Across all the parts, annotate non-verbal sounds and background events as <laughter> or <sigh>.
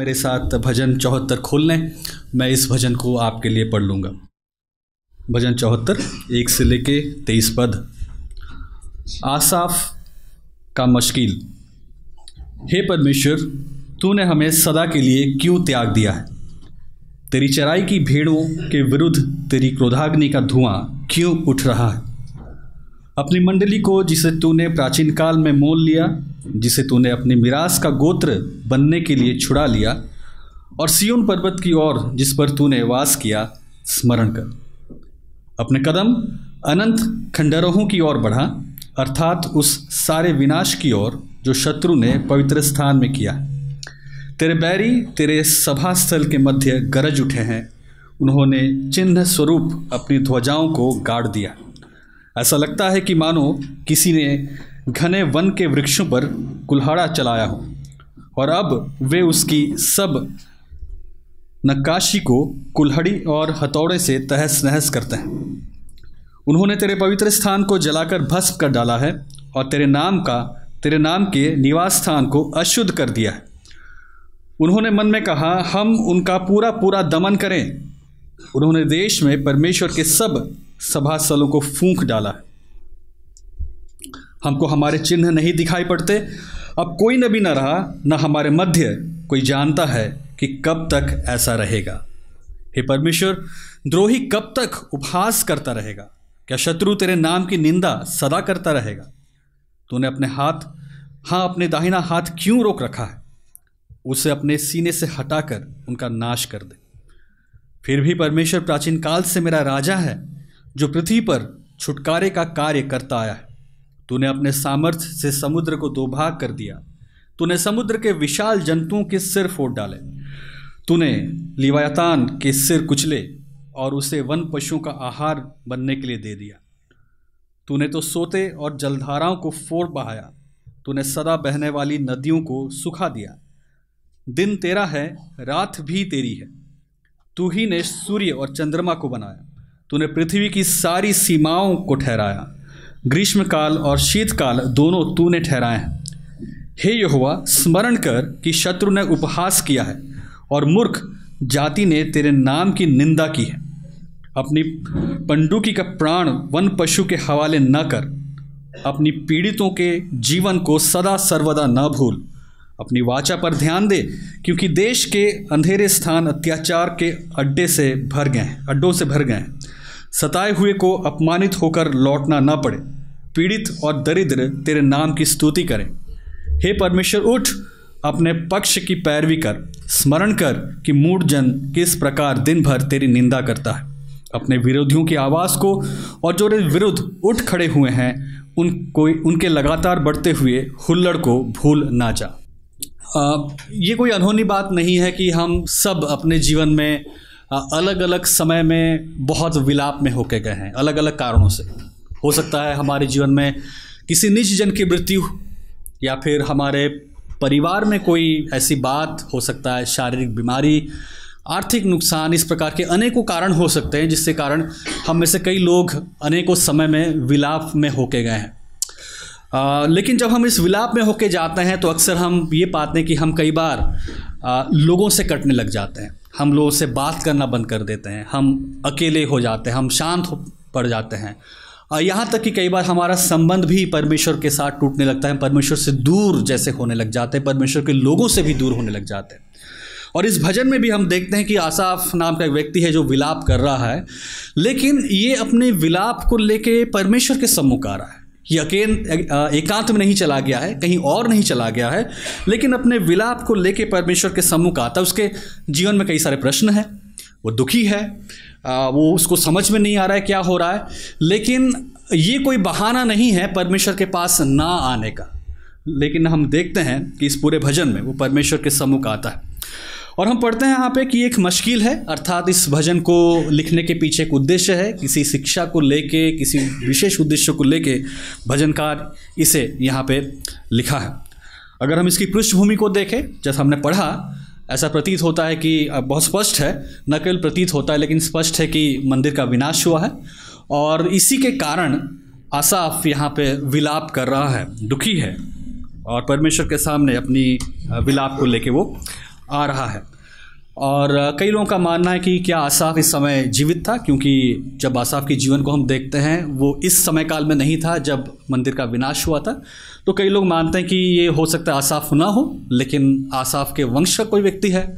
मेरे साथ भजन चौहत्तर खोल लें। मैं इस भजन को आपके लिए पढ़ लूँगा। भजन चौहत्तर, एक से लेके तेईस पद। आसाफ का मश्किल। हे परमेश्वर, तूने हमें सदा के लिए क्यों त्याग दिया है? तेरी चराई की भेड़ों के विरुद्ध तेरी क्रोधाग्नि का धुआँ क्यों उठ रहा है? अपनी मंडली को, जिसे तूने प्राचीन काल में मोल लिया, जिसे तूने अपनी मिरास का गोत्र बनने के लिए छुड़ा लिया, और सियोन पर्वत की ओर जिस पर तूने वास किया, स्मरण कर। अपने कदम अनंत खंडरोहों की ओर बढ़ा, अर्थात उस सारे विनाश की ओर जो शत्रु ने पवित्र स्थान में किया। तेरे बैरी, तेरे सभा स्थल के मध्य गरज उठे हैं। उन्होंने चिन्ह स्वरूप अपनी ध्वजाओं को गाड़ दिया। ऐसा लगता है कि मानो किसी ने घने वन के वृक्षों पर कुल्हाड़ा चलाया हो, और अब वे उसकी सब नक्काशी को कुल्हड़ी और हथौड़े से तहस नहस करते हैं। उन्होंने तेरे पवित्र स्थान को जलाकर भस्म कर डाला है, और तेरे नाम का, तेरे नाम के निवास स्थान को अशुद्ध कर दिया है। उन्होंने मन में कहा, हम उनका पूरा पूरा दमन करें। उन्होंने देश में परमेश्वर के सब सभा स्थलों को फूंक डाला। हमको हमारे चिन्ह नहीं दिखाई पड़ते। अब कोई नबी न रहा, न हमारे मध्य। कोई जानता है कि कब तक ऐसा रहेगा। हे परमेश्वर, द्रोही कब तक उपहास करता रहेगा? क्या शत्रु तेरे नाम की निंदा सदा करता रहेगा? तूने अपने हाथ हाँ अपने दाहिना हाथ क्यों रोक रखा है? उसे अपने सीने से हटाकर उनका नाश कर दे। फिर भी परमेश्वर प्राचीन काल से मेरा राजा है। जो पृथ्वी पर छुटकारे का कार्य करता आया है। तूने अपने सामर्थ्य से समुद्र को दो भाग कर दिया। तूने समुद्र के विशाल जंतुओं के सिर फोड़ डाले। तूने लिवायतान के सिर कुचले और उसे वन पशुओं का आहार बनने के लिए दे दिया। तूने तो सोते और जलधाराओं को फोड़ बहाया। तूने सदा बहने वाली नदियों को सुखा दिया। दिन तेरा है, रात भी तेरी है। तू ही ने सूर्य और चंद्रमा को बनाया। तूने पृथ्वी की सारी सीमाओं को ठहराया। ग्रीष्मकाल और शीतकाल दोनों तूने ठहराए हैं। हे यहुआ स्मरण कर कि शत्रु ने उपहास किया है और मूर्ख जाति ने तेरे नाम की निंदा की है। अपनी पंडुकी का प्राण वन पशु के हवाले न कर। अपनी पीड़ितों के जीवन को सदा सर्वदा न भूल। अपनी वाचा पर ध्यान दे, क्योंकि देश के अंधेरे स्थान अत्याचार के अड्डे से भर गए हैं, अड्डों से भर गए हैं। सताए हुए को अपमानित होकर लौटना न पड़े। पीड़ित और दरिद्र तेरे नाम की स्तुति करें। हे परमेश्वर उठ अपने पक्ष की पैरवी कर। स्मरण कर कि मूड जन किस प्रकार दिन भर तेरी निंदा करता है। अपने विरोधियों की आवाज़ को और जो विरुद्ध उठ खड़े हुए हैं उन कोई उनके लगातार बढ़ते हुए हुल्लड़ को भूल ना जा। आ, ये कोई अनहोनी बात नहीं है कि हम सब अपने जीवन में अलग अलग समय में बहुत विलाप में होके गए हैं अलग अलग कारणों से। हो सकता है हमारे जीवन में किसी निज जन की मृत्यु या फिर हमारे परिवार में कोई ऐसी बात हो सकता है शारीरिक बीमारी आर्थिक नुकसान इस प्रकार के अनेकों कारण हो सकते हैं जिससे कारण हम में से कई लोग अनेकों समय में विलाप में होके गए हैं। आ, लेकिन जब हम इस विलाप में होके जाते हैं तो अक्सर हम ये पाते हैं कि हम कई बार आ, लोगों से कटने लग जाते हैं। हम लोगों से बात करना बंद कर देते हैं। हम अकेले हो जाते हैं, हम शांत पड़ जाते हैं। यहाँ तक कि कई बार हमारा संबंध भी परमेश्वर के साथ टूटने लगता है, परमेश्वर से दूर जैसे होने लग जाते हैं, परमेश्वर के लोगों से भी दूर होने लग जाते हैं। और इस भजन में भी हम देखते हैं कि आसाफ नाम का एक व्यक्ति है जो विलाप कर रहा है, लेकिन ये अपने विलाप को लेके परमेश्वर के सम्मुख आ रहा है। ये अकेन एकांत में नहीं चला गया है, कहीं और नहीं चला गया है, लेकिन अपने विलाप को लेके परमेश्वर के सम्मुख आता है। उसके जीवन में कई सारे प्रश्न हैं, वो दुखी है वो उसको समझ में नहीं आ रहा है क्या हो रहा है, लेकिन ये कोई बहाना नहीं है परमेश्वर के पास ना आने का। लेकिन हम देखते हैं कि इस पूरे भजन में वो परमेश्वर के सम्मुख आता है। और हम पढ़ते हैं यहाँ पे कि एक मश्किल है, अर्थात इस भजन को लिखने के पीछे एक उद्देश्य है, किसी शिक्षा को लेके, किसी विशेष उद्देश्य को लेके भजनकार इसे यहाँ पे लिखा है। अगर हम इसकी पृष्ठभूमि को देखें, जैसा हमने पढ़ा, ऐसा प्रतीत होता है कि बहुत स्पष्ट है, न केवल प्रतीत होता है, लेकिन स्पष्ट है कि मंदिर का विनाश हुआ है, और इसी के कारण आसाफ यहाँ पे विलाप कर रहा है, दुखी है, और परमेश्वर के सामने अपनी विलाप को लेके वो आ रहा है। और कई लोगों का मानना है कि क्या आसाफ इस समय जीवित था? क्योंकि जब आसाफ के जीवन को हम देखते हैं, वो इस समय काल में नहीं था जब मंदिर का विनाश हुआ था। तो कई लोग मानते हैं कि ये हो सकता है आसाफ ना हो, लेकिन आसाफ के वंश का कोई व्यक्ति है,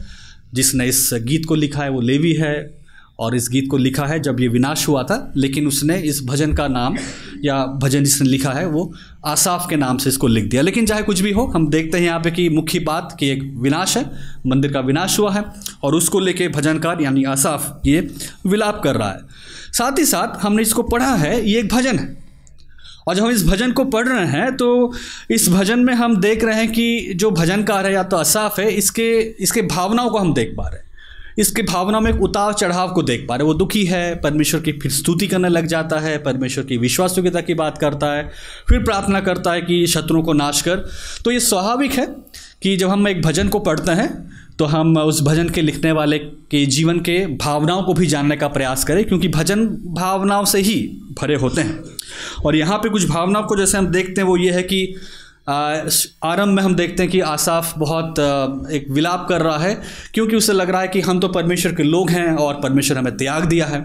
जिसने इस गीत को लिखा है, वो लेवी है और इस गीत को लिखा है जब ये विनाश हुआ था, लेकिन उसने इस भजन का नाम, या भजन जिसने लिखा है, वो आसाफ के नाम से इसको लिख दिया। लेकिन चाहे कुछ भी हो, हम देखते हैं यहाँ पे कि मुख्य बात कि एक विनाश है, मंदिर का विनाश हुआ है, और उसको लेके भजनकार, यानी आसाफ, ये विलाप कर रहा है। साथ ही साथ हमने इसको पढ़ा है, ये एक भजन है। और जब हम इस भजन को पढ़ रहे हैं तो इस भजन में हम देख रहे हैं कि जो भजनकार है, या तो असाफ है, इसके इसके भावनाओं को हम देख पा रहे हैं। इसके भावना में एक उतार चढ़ाव को देख पा रहे वो दुखी है, परमेश्वर की फिर स्तुति करने लग जाता है, परमेश्वर की विश्वास योग्यता की बात करता है, फिर प्रार्थना करता है कि शत्रुओं को नाश कर। तो ये स्वाभाविक है कि जब हम एक भजन को पढ़ते हैं तो हम उस भजन के लिखने वाले के जीवन के भावनाओं को भी जानने का प्रयास करें, क्योंकि भजन भावनाओं से ही भरे होते हैं। और यहाँ पे कुछ भावनाओं को जैसे हम देखते हैं, वो ये है कि आरंभ में हम देखते हैं कि आसाफ बहुत एक विलाप कर रहा है, क्योंकि उसे लग रहा है कि हम तो परमेश्वर के लोग हैं और परमेश्वर हमें त्याग दिया है।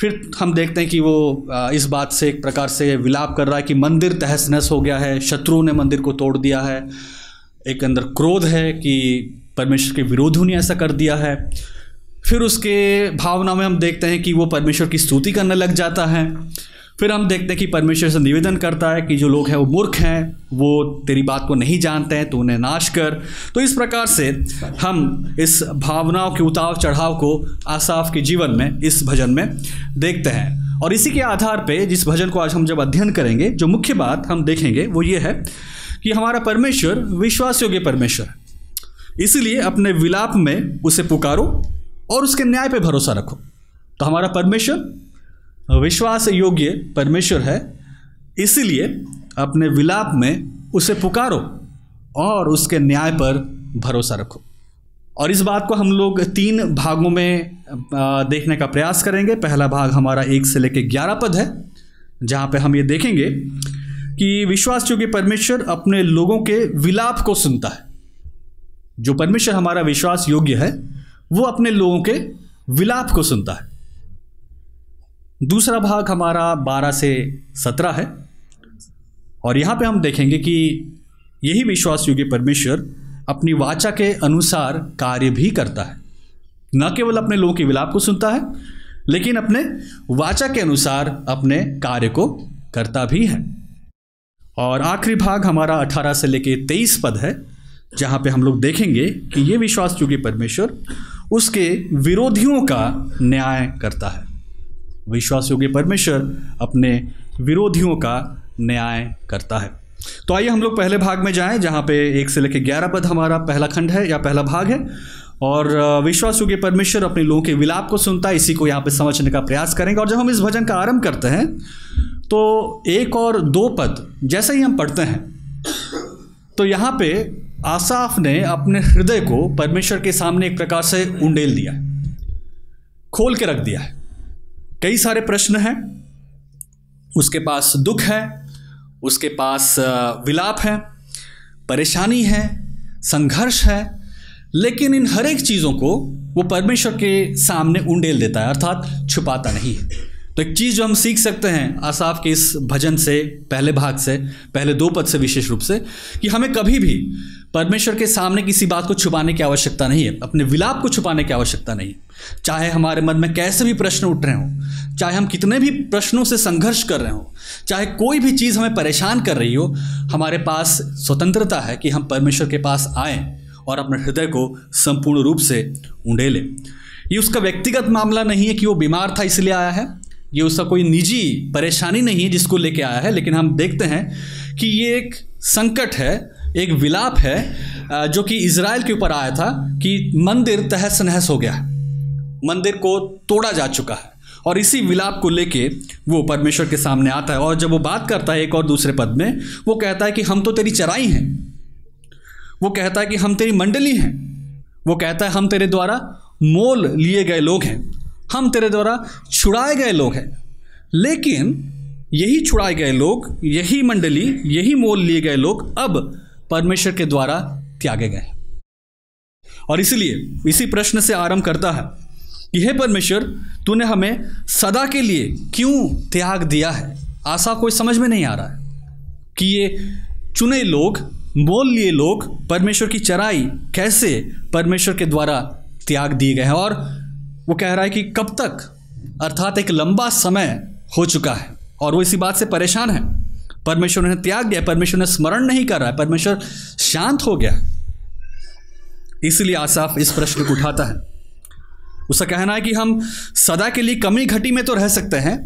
फिर हम देखते हैं कि वो इस बात से एक प्रकार से विलाप कर रहा है कि मंदिर तहस नहस हो गया है शत्रुओं ने मंदिर को तोड़ दिया है, एक अंदर क्रोध है कि परमेश्वर के विरोधियों ने ऐसा कर दिया है। फिर उसके भावना में हम देखते हैं कि वो परमेश्वर की स्तुति करने लग जाता है। फिर हम देखते हैं कि परमेश्वर से निवेदन करता है कि जो लोग हैं वो मूर्ख हैं, वो तेरी बात को नहीं जानते हैं तो उन्हें नाश कर। तो इस प्रकार से हम इस भावनाओं के उतार चढ़ाव को आसाफ के जीवन में, इस भजन में देखते हैं। और इसी के आधार पे, जिस भजन को आज हम जब अध्ययन करेंगे, जो मुख्य बात हम देखेंगे, वो ये है कि हमारा परमेश्वर विश्वास योग्य परमेश्वर है। इसलिए अपने विलाप में उसे पुकारो और उसके न्याय पे भरोसा रखो। तो हमारा परमेश्वर विश्वास योग्य परमेश्वर है, इसलिए अपने विलाप में उसे पुकारो और उसके न्याय पर भरोसा रखो। और इस बात को हम लोग तीन भागों में देखने का प्रयास करेंगे। पहला भाग हमारा एक से लेकर ग्यारह पद है, जहाँ पे हम ये देखेंगे कि विश्वास योग्य परमेश्वर अपने लोगों के विलाप को सुनता है। जो परमेश्वर हमारा विश्वास योग्य है, वो अपने लोगों के विलाप को सुनता है। दूसरा भाग हमारा बारह से सत्रह है। और यहाँ पे हम देखेंगे कि यही विश्वास योग्य परमेश्वर अपनी वाचा के अनुसार कार्य भी करता है। न केवल अपने लोगों के विलाप को सुनता है, लेकिन अपने वाचा के अनुसार अपने कार्य को करता भी है। और आखिरी भाग हमारा 18 से लेके 23 पद है, जहाँ पे हम लोग देखेंगे कि ये विश्वास योग्य परमेश्वर उसके विरोधियों का न्याय करता है। विश्वास योग्य परमेश्वर अपने विरोधियों का न्याय करता है। तो आइए हम लोग पहले भाग में जाएँ, जहाँ पे एक से लेकर ग्यारह पद हमारा पहला खंड है या पहला भाग है। और विश्वास योग्य परमेश्वर अपने लोगों के विलाप को सुनता है, इसी को यहाँ पे समझने का प्रयास करेंगे। और जब हम इस भजन का आरंभ करते हैं तो एक और दो पद, जैसे ही हम पढ़ते हैं तो यहाँ पे आसाफ ने अपने हृदय को परमेश्वर के सामने एक प्रकार से उंडेल दिया, खोल के रख दिया है। कई सारे प्रश्न हैं। उसके पास दुख है, उसके पास विलाप है, परेशानी है, संघर्ष है, लेकिन इन हर एक चीज़ों को वो परमेश्वर के सामने उंडेल देता है, अर्थात छुपाता नहीं है। तो एक चीज़ जो हम सीख सकते हैं आसाफ के इस भजन से, पहले भाग से, पहले दो पद से विशेष रूप से, कि हमें कभी भी परमेश्वर के सामने किसी बात को छुपाने की आवश्यकता नहीं है, अपने विलाप को छुपाने की आवश्यकता नहीं है। चाहे हमारे मन में कैसे भी प्रश्न उठ रहे हों, चाहे हम कितने भी प्रश्नों से संघर्ष कर रहे हों, चाहे कोई भी चीज़ हमें परेशान कर रही हो, हमारे पास स्वतंत्रता है कि हम परमेश्वर के पास आएँ और अपने हृदय को संपूर्ण रूप से ऊँढे लें ये उसका व्यक्तिगत मामला नहीं है कि वो बीमार था इसलिए आया है ये उसका कोई निजी परेशानी नहीं है जिसको लेके आया है, लेकिन हम देखते हैं कि ये एक संकट है, एक विलाप है जो कि इसराइल के ऊपर आया था कि मंदिर तहस नहस हो गया है। मंदिर को तोड़ा जा चुका है और इसी विलाप को लेके वो परमेश्वर के सामने आता है और जब वो बात करता है एक और दूसरे पद में, वो कहता है कि हम तो तेरी चराई हैं। वो कहता है कि हम तेरी मंडली हैं। वो कहता है हम तेरे द्वारा मोल लिए गए लोग हैं। हम तेरे द्वारा छुड़ाए गए लोग हैं। लेकिन यही छुड़ाए गए लोग, यही मंडली, यही मोल लिए गए लोग अब परमेश्वर के द्वारा त्यागे गए और इसलिए इसी प्रश्न से आरंभ करता है कि हे परमेश्वर, तूने हमें सदा के लिए क्यों त्याग दिया है? आशा कोई समझ में नहीं आ रहा है कि ये चुने लोग, मोल लिए लोग परमेश्वर की चराई कैसे परमेश्वर के द्वारा त्याग दिए गए हैं। और वो कह रहा है कि कब तक? अर्थात एक लंबा समय हो चुका है और वो इसी बात से परेशान है। परमेश्वर ने त्याग दिया परमेश्वर ने स्मरण नहीं कर रहा है, परमेश्वर शांत हो गया इसलिए आसाफ इस प्रश्न को उठाता है। उसका कहना है कि हम सदा के लिए कमी घटी में तो रह सकते हैं,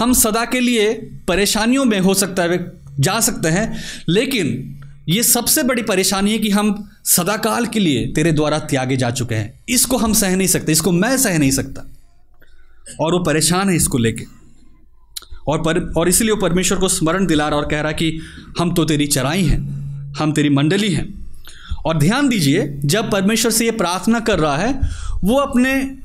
हम सदा के लिए परेशानियों में हो सकता है, जा सकते हैं, लेकिन ये सबसे बड़ी परेशानी है कि हम सदाकाल के लिए तेरे द्वारा त्यागे जा चुके हैं। इसको हम सह नहीं सकते, इसको मैं सह नहीं सकता। और वो परेशान है इसको लेके। और पर, और इसलिए वो परमेश्वर को स्मरण दिला रहा और कह रहा कि हम तो तेरी चराई हैं, हम तेरी मंडली हैं। और ध्यान दीजिए जब परमेश्वर से ये प्रार्थना कर रहा है वो अपने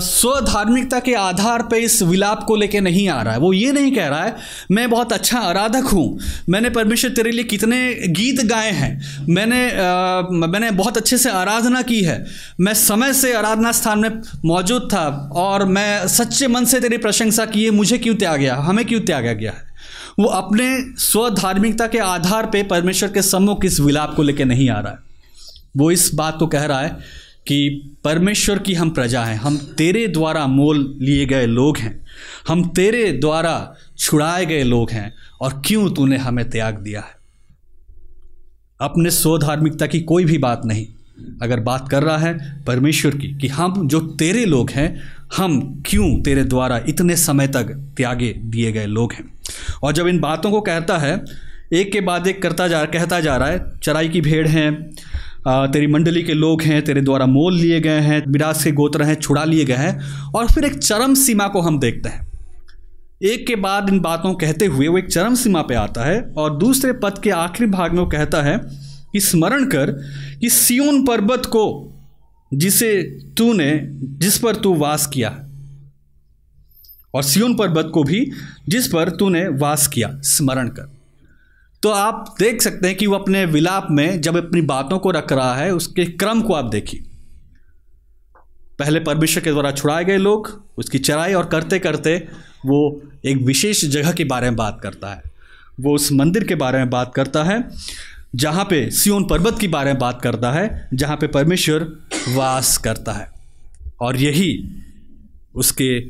स्वधार्मिकता के आधार पर इस विलाप को लेके नहीं आ रहा है। वो ये नहीं कह रहा है मैं बहुत अच्छा आराधक हूँ मैंने परमेश्वर तेरे लिए कितने गीत गाए हैं मैंने आ, मैंने बहुत अच्छे से आराधना की है मैं समय से आराधना स्थान में मौजूद था और मैं सच्चे मन से तेरी प्रशंसा की है मुझे क्यों त्याग गया हमें क्यों त्यागा गया है? वो अपने स्वधार्मिकता के आधार पर परमेश्वर के सम्मुख इस विलाप को लेकर नहीं आ रहा है। वो इस बात को कह रहा है कि परमेश्वर की हम प्रजा हैं, हम तेरे द्वारा मोल लिए गए लोग हैं, हम तेरे द्वारा छुड़ाए गए लोग हैं, और क्यों तूने हमें त्याग दिया है? अपने स्वधार्मिकता की कोई भी बात नहीं। अगर बात कर रहा है परमेश्वर की, कि हम जो तेरे लोग हैं, हम क्यों तेरे द्वारा इतने समय तक त्यागे दिए गए लोग हैं? और जब इन बातों को कहता है, एक के बाद एक करता जा, कहता जा रहा है, चराई की भेड़ हैं तेरी मंडली के लोग हैं, तेरे द्वारा मोल लिए गए हैं विरास के गोत्र हैं, छुड़ा लिए गए हैं, और फिर एक चरम सीमा को हम देखते हैं। एक के बाद इन बातों कहते हुए वो एक चरम सीमा पे आता है, और दूसरे पद के आखिरी भाग में वो कहता है कि स्मरण कर कि सियोन पर्वत को जिसे तूने, जिस पर तू वास किया, और सियोन पर्वत को भी जिस पर तूने वास किया, स्मरण कर। तो आप देख सकते हैं कि वो अपने विलाप में जब अपनी बातों को रख रहा है, उसके क्रम को आप देखिए। पहले परमेश्वर के द्वारा छुड़ाए गए लोग, उसकी चराई और करते करते वो एक विशेष जगह के बारे में बात करता है। वो उस मंदिर के बारे में बात करता है, जहाँ पे सियोन पर्वत के बारे में बात करता है, जहाँ पे परमेश्वर वास करता है। और यही उसके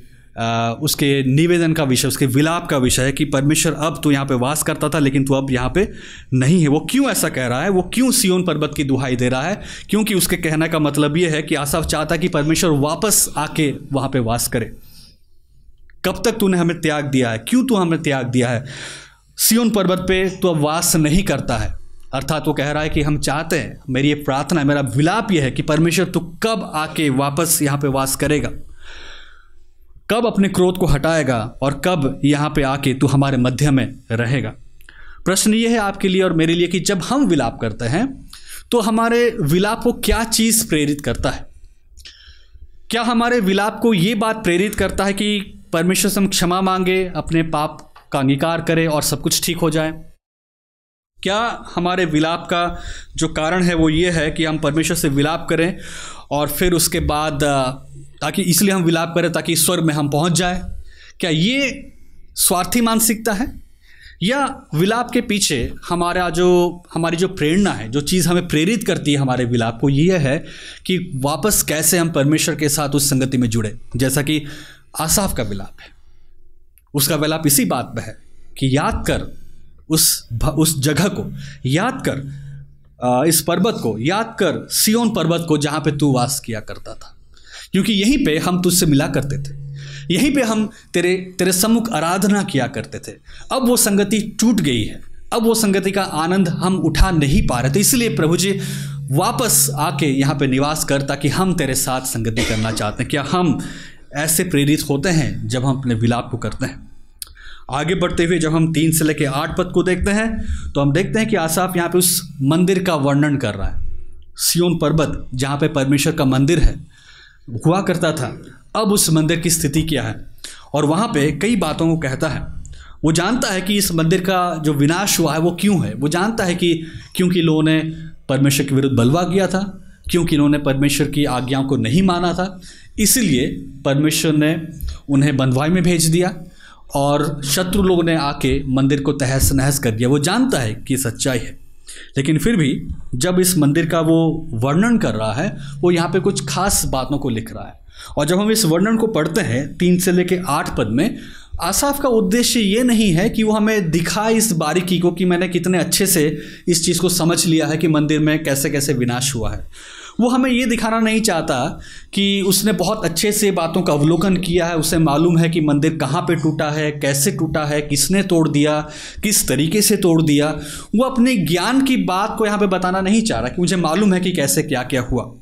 उसके निवेदन का विषय, उसके विलाप का विषय है कि परमेश्वर अब तो यहाँ पे वास करता था, लेकिन तो अब यहाँ पे नहीं है। वो क्यों ऐसा कह रहा है? वो क्यों सियोन पर्वत की दुहाई दे रहा है? क्योंकि उसके कहने का मतलब ये है कि आसाफ चाहता कि परमेश्वर वापस आके वहाँ पे वास करे। कब तक तूने हमें त्याग दिया है? क्यों तू हमें त्याग दिया है? सियोन पर्वत पे तो अब वास नहीं करता है। अर्थात वो कह रहा है कि हम चाहते हैं, मेरी ये प्रार्थना मेरा विलाप ये है कि परमेश्वर तू कब आके वापस यहाँ पे वास करेगा। कब अपने क्रोध को हटाएगा और कब यहाँ पे आके तू हमारे मध्य में रहेगा? प्रश्न ये है आपके लिए और मेरे लिए कि जब हम विलाप करते हैं तो हमारे विलाप को क्या चीज़ प्रेरित करता है? क्या हमारे विलाप को ये बात प्रेरित करता है कि परमेश्वर से हम क्षमा मांगे, अपने पाप का अंगीकार करें और सब कुछ ठीक हो जाए? क्या हमारे विलाप का जो कारण है वो ये है कि हम परमेश्वर से विलाप करें और फिर उसके बाद ताकि इसलिए हम विलाप करें ताकि स्वर्ग में हम पहुँच जाए। क्या ये स्वार्थी मानसिकता है? या विलाप के पीछे हमारा जो, हमारी जो प्रेरणा है, जो चीज़ हमें प्रेरित करती है हमारे विलाप को, ये है कि वापस कैसे हम परमेश्वर के साथ उस संगति में जुड़े। जैसा कि आसाफ का विलाप है। उसका विलाप इसी बात पर है कि याद कर उस उस जगह को, याद कर इस पर्वत को, याद कर सियोन पर्वत को जहाँ पे तू वास किया करता था। क्योंकि यहीं पे हम तुझसे मिला करते थे। यहीं पे हम तेरे तेरे सम्मुख आराधना किया करते थे। अब वो संगति टूट गई है। अब वो संगति का आनंद हम उठा नहीं पा रहे थे। इसलिए प्रभु जी, वापस आके यहाँ पे निवास कर ताकि हम तेरे साथ संगति करना चाहते हैं। क्या हम ऐसे प्रेरित होते हैं जब हम अपने विलाप को करते हैं? आगे बढ़ते हुए जब हम तीन से लेकर आठ पद को देखते हैं तो हम देखते हैं कि आसाफ यहाँ पे उस मंदिर का वर्णन कर रहा है। सियोन पर्वत, जहाँ पे परमेश्वर का मंदिर है। हुआ करता था। अब उस मंदिर की स्थिति क्या है? और वहाँ पे कई बातों को कहता है। वो जानता है कि इस मंदिर का जो विनाश हुआ है वो क्यों है? वो जानता है कि क्योंकि लोगों ने परमेश्वर के विरुद्ध बलवा किया था, क्योंकि इन्होंने परमेश्वर की आज्ञाओं को नहीं माना था, इसलिए परमेश्वर ने उन्हें बंधवाई में भेज दिया और शत्रु लोगों ने आके मंदिर को तहस नहस कर दिया। वो जानता है कि सच्चाई है। लेकिन फिर भी जब इस मंदिर का वो वर्णन कर रहा है, वो यहाँ पे कुछ खास बातों को लिख रहा है। और जब हम इस वर्णन को पढ़ते हैं, तीन से लेके आठ पद में, आसाफ का उद्देश्य ये नहीं है कि वो हमें दिखाए इस बारीकी को कि मैंने कितने अच्छे से इस चीज़ को समझ लिया है कि मंदिर में कैसे कैसे विनाश हुआ है। वो हमें ये दिखाना नहीं चाहता कि उसने बहुत अच्छे से बातों का अवलोकन किया है, उसे मालूम है कि मंदिर कहाँ पे टूटा है, कैसे टूटा है, किसने तोड़ दिया, किस तरीके से तोड़ दिया। वो अपने ज्ञान की बात को यहाँ पे बताना नहीं चाह रहा कि मुझे मालूम है कि कैसे क्या क्या हुआ।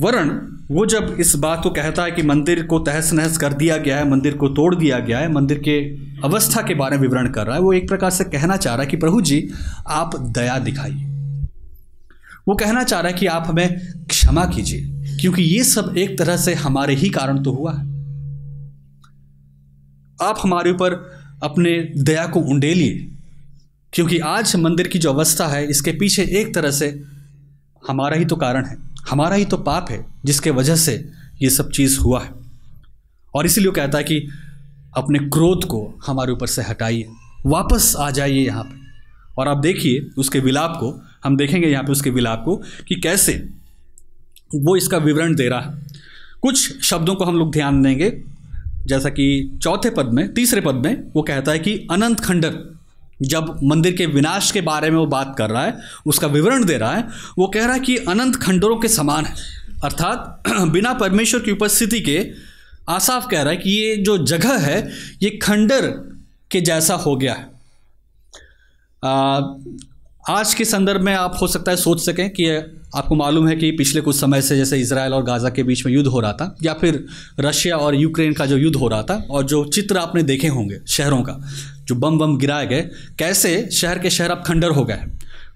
वरण, वो जब इस बात को कहता है कि मंदिर को तहस नहस कर दिया गया है, मंदिर को तोड़ दिया गया है, मंदिर के अवस्था के बारे में विवरण कर रहा है, वो एक प्रकार से कहना चाह रहा है कि प्रभु जी, आप दया दिखाइए। वो कहना चाह रहा है कि आप हमें क्षमा कीजिए, क्योंकि ये सब एक तरह से हमारे ही कारण तो हुआ है। आप हमारे ऊपर अपने दया को उंडेलिए क्योंकि आज मंदिर की जो अवस्था है, इसके पीछे एक तरह से हमारा ही तो कारण है, हमारा ही तो पाप है, जिसके वजह से ये सब चीज़ हुआ है। और इसीलिए कहता है कि अपने क्रोध को हमारे ऊपर से हटाइए, वापस आ जाइए यहाँ पर और आप देखिए, उसके विलाप को हम देखेंगे यहाँ पे उसके विलाप को कि कैसे वो इसका विवरण दे रहा है। कुछ शब्दों को हम लोग ध्यान देंगे। जैसा कि चौथे पद में, तीसरे पद में वो कहता है कि अनंत खंडर, जब मंदिर के विनाश के बारे में वो बात कर रहा है, उसका विवरण दे रहा है, वो कह रहा है कि अनंत खंडरों के समान है। अर्थात <clears throat> बिना परमेश्वर की उपस्थिति के आसाफ कह रहा है कि ये जो जगह है, ये खंडर के जैसा हो गया। है आज के संदर्भ में आप हो सकता है सोच सकें कि आपको मालूम है कि पिछले कुछ समय से जैसे इसराइल और गाज़ा के बीच में युद्ध हो रहा था, या फिर रशिया और यूक्रेन का जो युद्ध हो रहा था और जो चित्र आपने देखे होंगे शहरों का, जो बम बम गिराए गए, कैसे शहर के शहर अब खंडर हो गए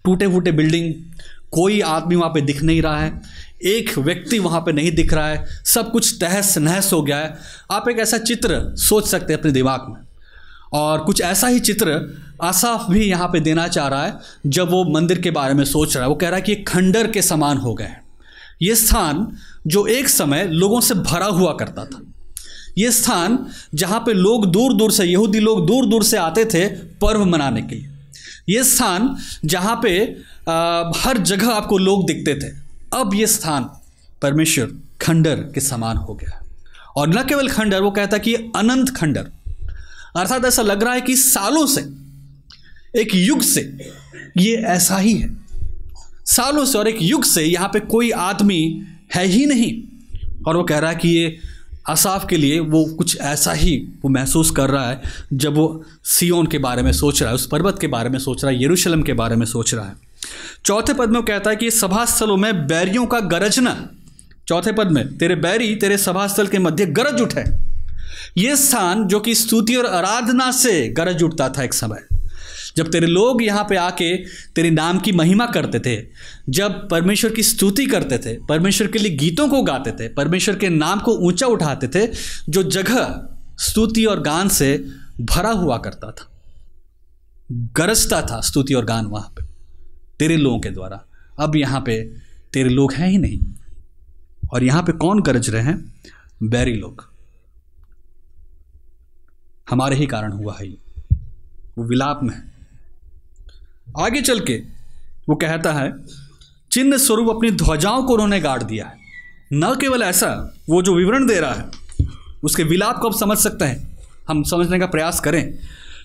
टूटे फूटे बिल्डिंग, कोई आदमी वहाँ पे दिख नहीं रहा है, एक व्यक्ति वहाँ पे नहीं दिख रहा है, सब कुछ तहस नहस हो गया है। आप एक ऐसा चित्र सोच सकते हैं अपने दिमाग में। और कुछ ऐसा ही चित्र आसाफ भी यहाँ पे देना चाह रहा है जब वो मंदिर के बारे में सोच रहा है। वो कह रहा है कि खंडर के समान हो गए ये स्थान जो एक समय लोगों से भरा हुआ करता था। ये स्थान जहाँ पे लोग दूर दूर से यहूदी लोग दूर दूर से आते थे पर्व मनाने के लिए। ये स्थान जहाँ पे आ, हर जगह आपको लोग दिखते थे। अब ये स्थान परमेश्वर खंडर के समान हो गया और न केवल खंडर वो कहता कि अनंत खंडर। अर्थात ऐसा लग रहा है कि सालों से, एक युग से ये ऐसा ही है। सालों से और एक युग से यहाँ पे कोई आदमी है ही नहीं। और वो कह रहा है कि ये असाफ के लिए वो कुछ ऐसा ही वो महसूस कर रहा है जब वो सियोन के बारे में सोच रहा है, उस पर्वत के बारे में सोच रहा है, यरूशलेम के बारे में सोच रहा है। चौथे पद में वो कहता है कि सभा स्थलों में बैरियों का गरजना, चौथे पद में, तेरे बैरी तेरे सभा स्थल के मध्य गरज उठे। ये स्थान जो कि स्तुति और आराधना से गरज उठता था एक समय। जब तेरे लोग यहाँ पे आके तेरे नाम की महिमा करते थे, जब परमेश्वर की स्तुति करते थे, परमेश्वर के लिए गीतों को गाते थे, परमेश्वर के नाम को ऊँचा उठाते थे, जो जगह स्तुति और गान से भरा हुआ करता था। गरजता था स्तुति और गान वहाँ पे, तेरे लोगों के द्वारा। अब यहाँ पे तेरे लोग हैं ही नहीं। और यहाँ पे कौन गरज रहे हैं? बैरी लोग। हमारे ही कारण हुआ है वो विलाप में है। आगे चल के वो कहता है चिन्ह स्वरूप अपनी ध्वजाओं को उन्होंने गाड़ दिया है। न केवल ऐसा वो जो विवरण दे रहा है उसके विलाप को आप समझ सकते हैं। हम समझने का प्रयास करें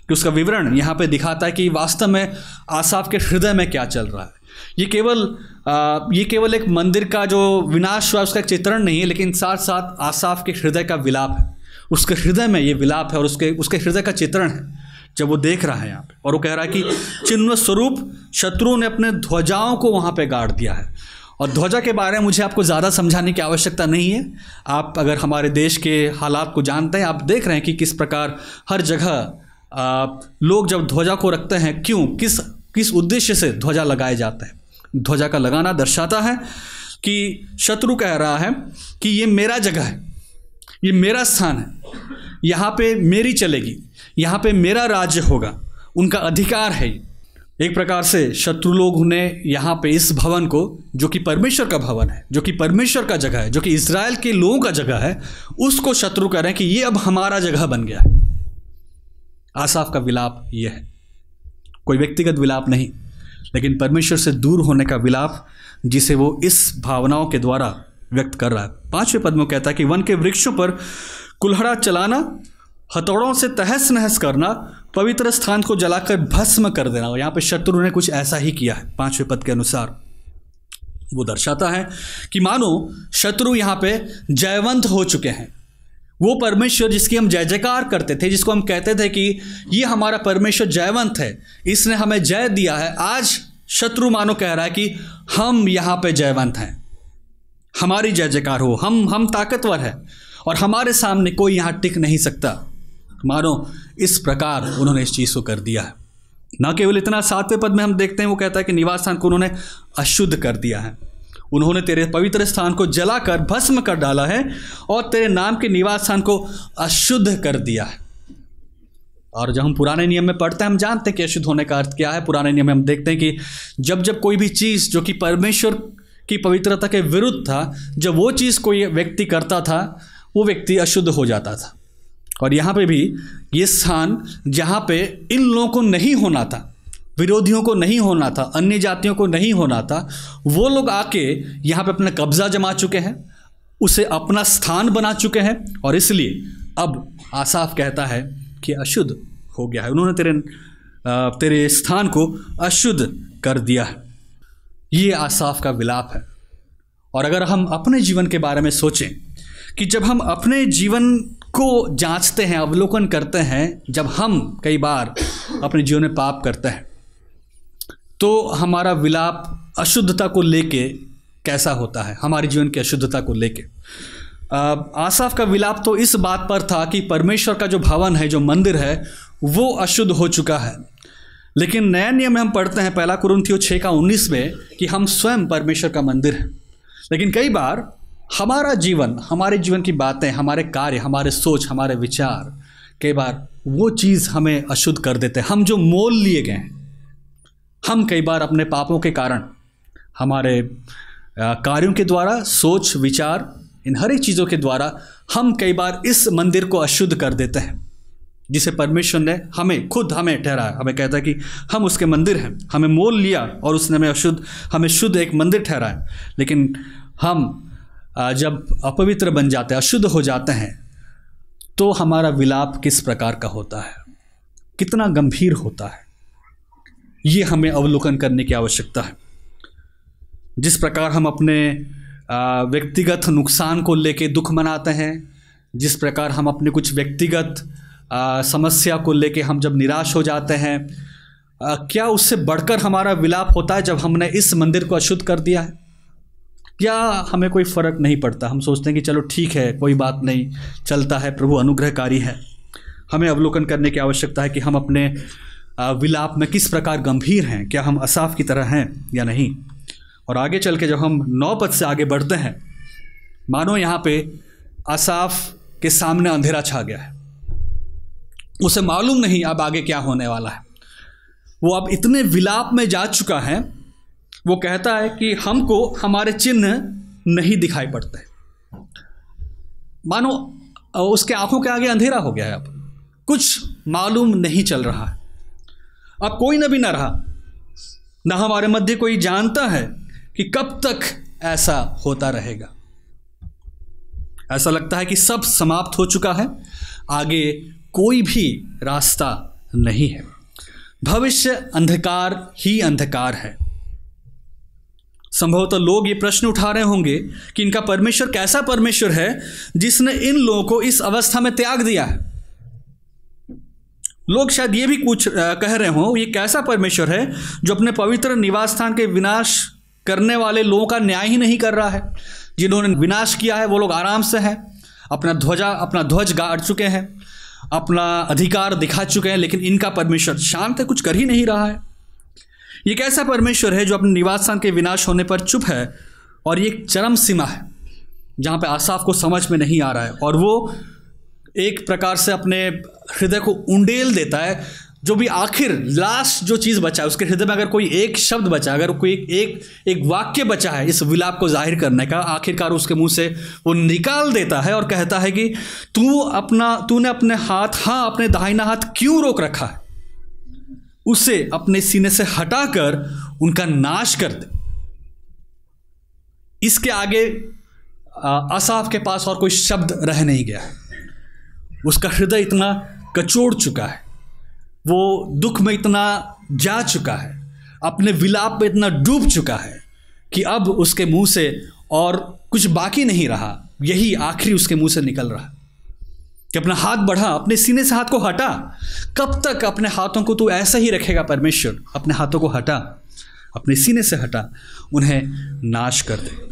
कि उसका विवरण यहाँ पे दिखाता है कि वास्तव में आसाफ के हृदय में क्या चल रहा है। ये केवल आ, ये केवल एक मंदिर का जो विनाश हुआ उसका एक चित्रण नहीं है लेकिन साथ साथ आसाफ के हृदय का विलाप है। उसके हृदय में ये विलाप है और उसके उसके हृदय का चित्रण है, जब वो देख रहा है यहाँ पे। और वो कह रहा है कि चिन्ह स्वरूप शत्रुओं ने अपने ध्वजाओं को वहाँ पे गाड़ दिया है। और ध्वजा के बारे में मुझे आपको ज़्यादा समझाने की आवश्यकता नहीं है। आप अगर हमारे देश के हालात को जानते हैं, आप देख रहे हैं कि किस प्रकार हर जगह लोग जब ध्वजा को रखते हैं, क्यों, किस किस उद्देश्य से ध्वजा लगाए जाते हैं? ध्वजा का लगाना दर्शाता है कि शत्रु कह रहा है कि ये मेरा जगह है। ये मेरा स्थान है। यहाँ पे मेरी चलेगी। यहाँ पे मेरा राज्य होगा। उनका अधिकार है एक प्रकार से शत्रु लोग उन्हें यहाँ पे इस भवन को, जो कि परमेश्वर का भवन है, जो कि परमेश्वर का जगह है, जो कि इसराइल के लोगों का जगह है, उसको शत्रु कह रहे हैं कि ये अब हमारा जगह बन गया है। आसाफ का विलाप ये है। कोई व्यक्तिगत विलाप नहीं, लेकिन परमेश्वर से दूर होने का विलाप, जिसे वो इस भावनाओं के द्वारा व्यक्त कर रहा है। पाँचवें पद में कहता है कि वन के वृक्षों पर कुल्हड़ा चलाना, हथौड़ों से तहस नहस करना, पवित्र स्थान को जलाकर भस्म कर देना। यहाँ पर शत्रु ने कुछ ऐसा ही किया है, पाँचवें पद के अनुसार। वो दर्शाता है कि मानो शत्रु यहाँ पे जयवंत हो चुके हैं। वो परमेश्वर जिसकी हम जय जयकार करते थे, जिसको हम कहते थे कि ये हमारा परमेश्वर जयवंत है, इसने हमें जय दिया है, आज शत्रु मानो कह रहा है कि हम यहाँ पे जयवंत हैं। हमारी जय जयकार हो। हम हम ताकतवर हैं और हमारे सामने कोई यहाँ टिक नहीं सकता। मानो, इस प्रकार उन्होंने इस चीज़ को कर दिया है। न केवल इतना, सातवें पद में हम देखते हैं, वो कहता है कि निवास स्थान को उन्होंने अशुद्ध कर दिया है। उन्होंने तेरे पवित्र स्थान को जलाकर भस्म कर डाला है और तेरे नाम के निवास स्थान को अशुद्ध कर दिया है। और जब हम पुराने नियम में पढ़ते हैं, हम जानते हैं कि अशुद्ध होने का अर्थ क्या है। पुराने नियम में हम देखते हैं कि जब जब कोई भी चीज़ जो कि परमेश्वर की पवित्रता के विरुद्ध था। जब वो चीज़ कोई व्यक्ति करता था, वो व्यक्ति अशुद्ध हो जाता था। और यहाँ पे भी ये स्थान जहाँ पे इन लोगों को नहीं होना था, विरोधियों को नहीं होना था, अन्य जातियों को नहीं होना था, वो लोग आके यहाँ पे अपना कब्जा जमा चुके हैं, उसे अपना स्थान बना चुके हैं, और इसलिए अब आसाफ कहता है कि अशुद्ध हो गया है। उन्होंने तेरे तेरे स्थान को अशुद्ध कर दिया है। ये आसाफ का विलाप है। और अगर हम अपने जीवन के बारे में सोचें कि जब हम अपने जीवन को जांचते हैं, अवलोकन करते हैं, जब हम कई बार अपने जीवन में पाप करते हैं तो हमारा विलाप अशुद्धता को लेके कैसा होता है? हमारे जीवन की अशुद्धता को लेके। आसाफ का विलाप तो इस बात पर था कि परमेश्वर का जो भवन है, जो मंदिर है, वो अशुद्ध हो चुका है। लेकिन नया नियम में हम पढ़ते हैं पहला कुरुंथियो छः का उन्नीस में कि हम स्वयं परमेश्वर का मंदिर हैं। लेकिन कई बार हमारा जीवन, हमारे जीवन की बातें, हमारे कार्य, हमारे सोच, हमारे विचार, कई बार वो चीज़ हमें अशुद्ध कर देते हैं। हम जो मोल लिए गए हैं, हम कई बार अपने पापों के कारण, हमारे कार्यों के द्वारा, सोच, विचार, इन हर एक चीज़ों के द्वारा हम कई बार इस मंदिर को अशुद्ध कर देते हैं। जिसे परमेश्वर ने हमें, खुद हमें ठहराया। हमें कहता है कि हम उसके मंदिर हैं। हमें मोल लिया और उसने हमें अशुद्ध, हमें शुद्ध एक मंदिर ठहराया। लेकिन हम जब अपवित्र बन जाते हैं, अशुद्ध हो जाते हैं तो हमारा विलाप किस प्रकार का होता है? कितना गंभीर होता है? ये हमें अवलोकन करने की आवश्यकता है। जिस प्रकार हम अपने व्यक्तिगत नुकसान को लेके दुख मनाते हैं, जिस प्रकार हम अपने कुछ व्यक्तिगत समस्या को लेके हम जब निराश हो जाते हैं क्या उससे बढ़कर हमारा विलाप होता है जब हमने इस मंदिर को अशुद्ध कर दिया है? या हमें कोई फ़र्क नहीं पड़ता? हम सोचते हैं कि चलो ठीक है, कोई बात नहीं, चलता है, प्रभु अनुग्रहकारी है। हमें अवलोकन करने की आवश्यकता है कि हम अपने विलाप में किस प्रकार गंभीर हैं? क्या हम असाफ की तरह हैं या नहीं? और आगे चल के जब हम नौ पद से आगे बढ़ते हैं, मानो यहाँ पे असाफ के सामने अंधेरा छा गया है। उसे मालूम नहीं अब आगे क्या होने वाला है। वो अब इतने विलाप में जा चुका है, वो कहता है कि हमको हमारे चिन्ह नहीं दिखाई पड़ते। मानो, उसके आँखों के आगे अंधेरा हो गया है अब। कुछ मालूम नहीं चल रहा है। अब कोई नबी ना रहा। ना हमारे मध्य कोई जानता है कि कब तक ऐसा होता रहेगा। ऐसा लगता है कि सब समाप्त हो चुका है। आगे कोई भी रास्ता नहीं है। भविष्य अंधकार ही अंधकार है। संभवतः लोग ये प्रश्न उठा रहे होंगे कि इनका परमेश्वर कैसा परमेश्वर है जिसने इन लोगों को इस अवस्था में त्याग दिया है। लोग शायद ये भी कुछ कह रहे हों, ये कैसा परमेश्वर है जो अपने पवित्र निवास स्थान के विनाश करने वाले लोगों का न्याय ही नहीं कर रहा है। जिन्होंने विनाश किया है, वो लोग आराम से हैं, अपना ध्वजा, अपना ध्वज गाड़ चुके हैं। अपना अधिकार दिखा चुके हैं, लेकिन इनका परमेश्वर शांत है, कुछ कर ही नहीं रहा है। ये कैसा परमेश्वर है जो अपने निवास स्थान के विनाश होने पर चुप है और ये एक चरम सीमा है, जहाँ पे आसाफ को समझ में नहीं आ रहा है। और वो एक प्रकार से अपने हृदय को उंडेल देता है जो भी आखिर लास्ट जो चीज़ बचा है उसके हृदय में अगर कोई एक शब्द बचा अगर कोई एक एक, एक वाक्य बचा है इस विलाप को ज़ाहिर करने का आखिरकार उसके मुँह से वो निकाल देता है और कहता है कि तू अपना तूने अपने हाथ हाँ अपने दाहिना हाथ क्यों रोक रखा है? उसे अपने सीने से हटाकर उनका नाश कर दे। इसके आगे असाफ के पास और कोई शब्द रह नहीं गया। उसका हृदय इतना कचोड़ चुका है। वो दुख में इतना जा चुका है, अपने विलाप में इतना डूब चुका है कि अब उसके मुँह से और कुछ बाकी नहीं रहा। यही आखिरी उसके मुँह से निकल रहा। कि अपना हाथ बढ़ा, अपने सीने से हाथ को हटा। कब तक अपने हाथों को तू ऐसा ही रखेगा परमेश्वर? अपने हाथों को हटा, अपने सीने से हटा, उन्हें नाश कर दे।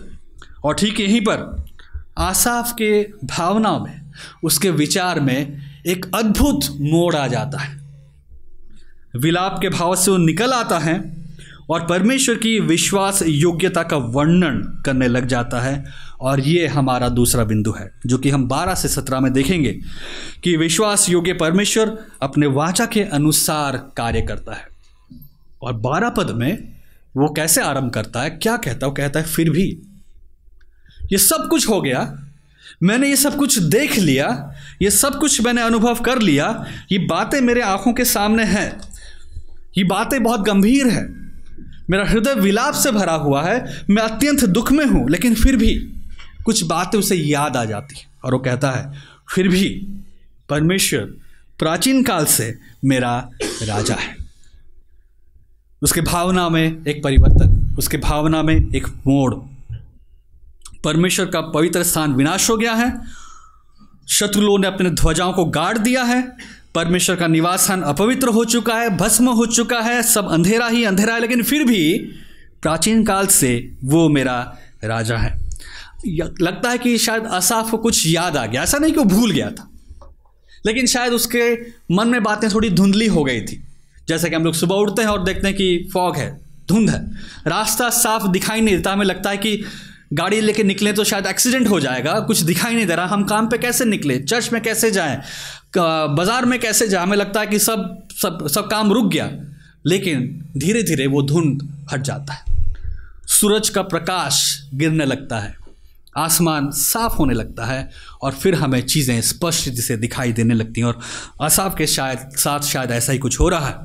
और ठीक यहीं पर, आसाफ के भावनाओं में, उसके विचार में एक अद्भुत मोड़ आ जाता है। विलाप के भाव से वो निकल आता है और परमेश्वर की विश्वास योग्यता का वर्णन करने लग जाता है। और ये हमारा दूसरा बिंदु है, जो कि हम 12 से 17 में देखेंगे कि विश्वास योग्य परमेश्वर अपने वाचा के अनुसार कार्य करता है। और 12 पद में वो कैसे आरंभ करता है, क्या कहता है, वो कहता है, फिर भी ये सब कुछ हो गया, मैंने ये सब कुछ देख लिया, ये सब कुछ मैंने अनुभव कर लिया, ये बातें मेरे आँखों के सामने हैं ये बातें बहुत गंभीर है। मेरा हृदय विलाप से भरा हुआ है। मैं अत्यंत दुख में हूँ, लेकिन फिर भी कुछ बातें उसे याद आ जाती हैं और वो कहता है, फिर भी परमेश्वर प्राचीन काल से मेरा राजा है। उसके भावना में एक परिवर्तन, उसके भावना में एक मोड़। परमेश्वर का पवित्र स्थान विनाश हो गया है। शत्रु ने अपने ध्वजाओं को गाड़ दिया है। परमेश्वर का निवास स्थान अपवित्र हो चुका है, भस्म हो चुका है, सब अंधेरा ही अंधेरा है, लेकिन फिर भी प्राचीन काल से वो मेरा राजा है। लगता है कि शायद असाफ को कुछ याद आ गया, ऐसा नहीं कि वो भूल गया था, लेकिन शायद उसके मन में बातें थोड़ी धुंधली हो गई थी, जैसे कि हम लोग सुबह उठते हैं और देखते हैं कि फॉग है, धुंध है, रास्ता साफ़ दिखाई नहीं देता, हमें लगता है कि गाड़ी लेके निकले तो शायद एक्सीडेंट हो जाएगा, कुछ दिखाई नहीं दे रहा, हम काम पे कैसे निकले, चर्च में कैसे जाएँ बाज़ार में कैसे जा, हमें लगता है कि सब सब सब काम रुक गया, लेकिन धीरे धीरे वो धुंध हट जाता है। सूरज का प्रकाश गिरने लगता है, आसमान साफ़ होने लगता है, और फिर हमें चीज़ें स्पष्ट से दिखाई देने लगती हैं, और असाफ के शायद, साथ शायद ऐसा ही कुछ हो रहा है।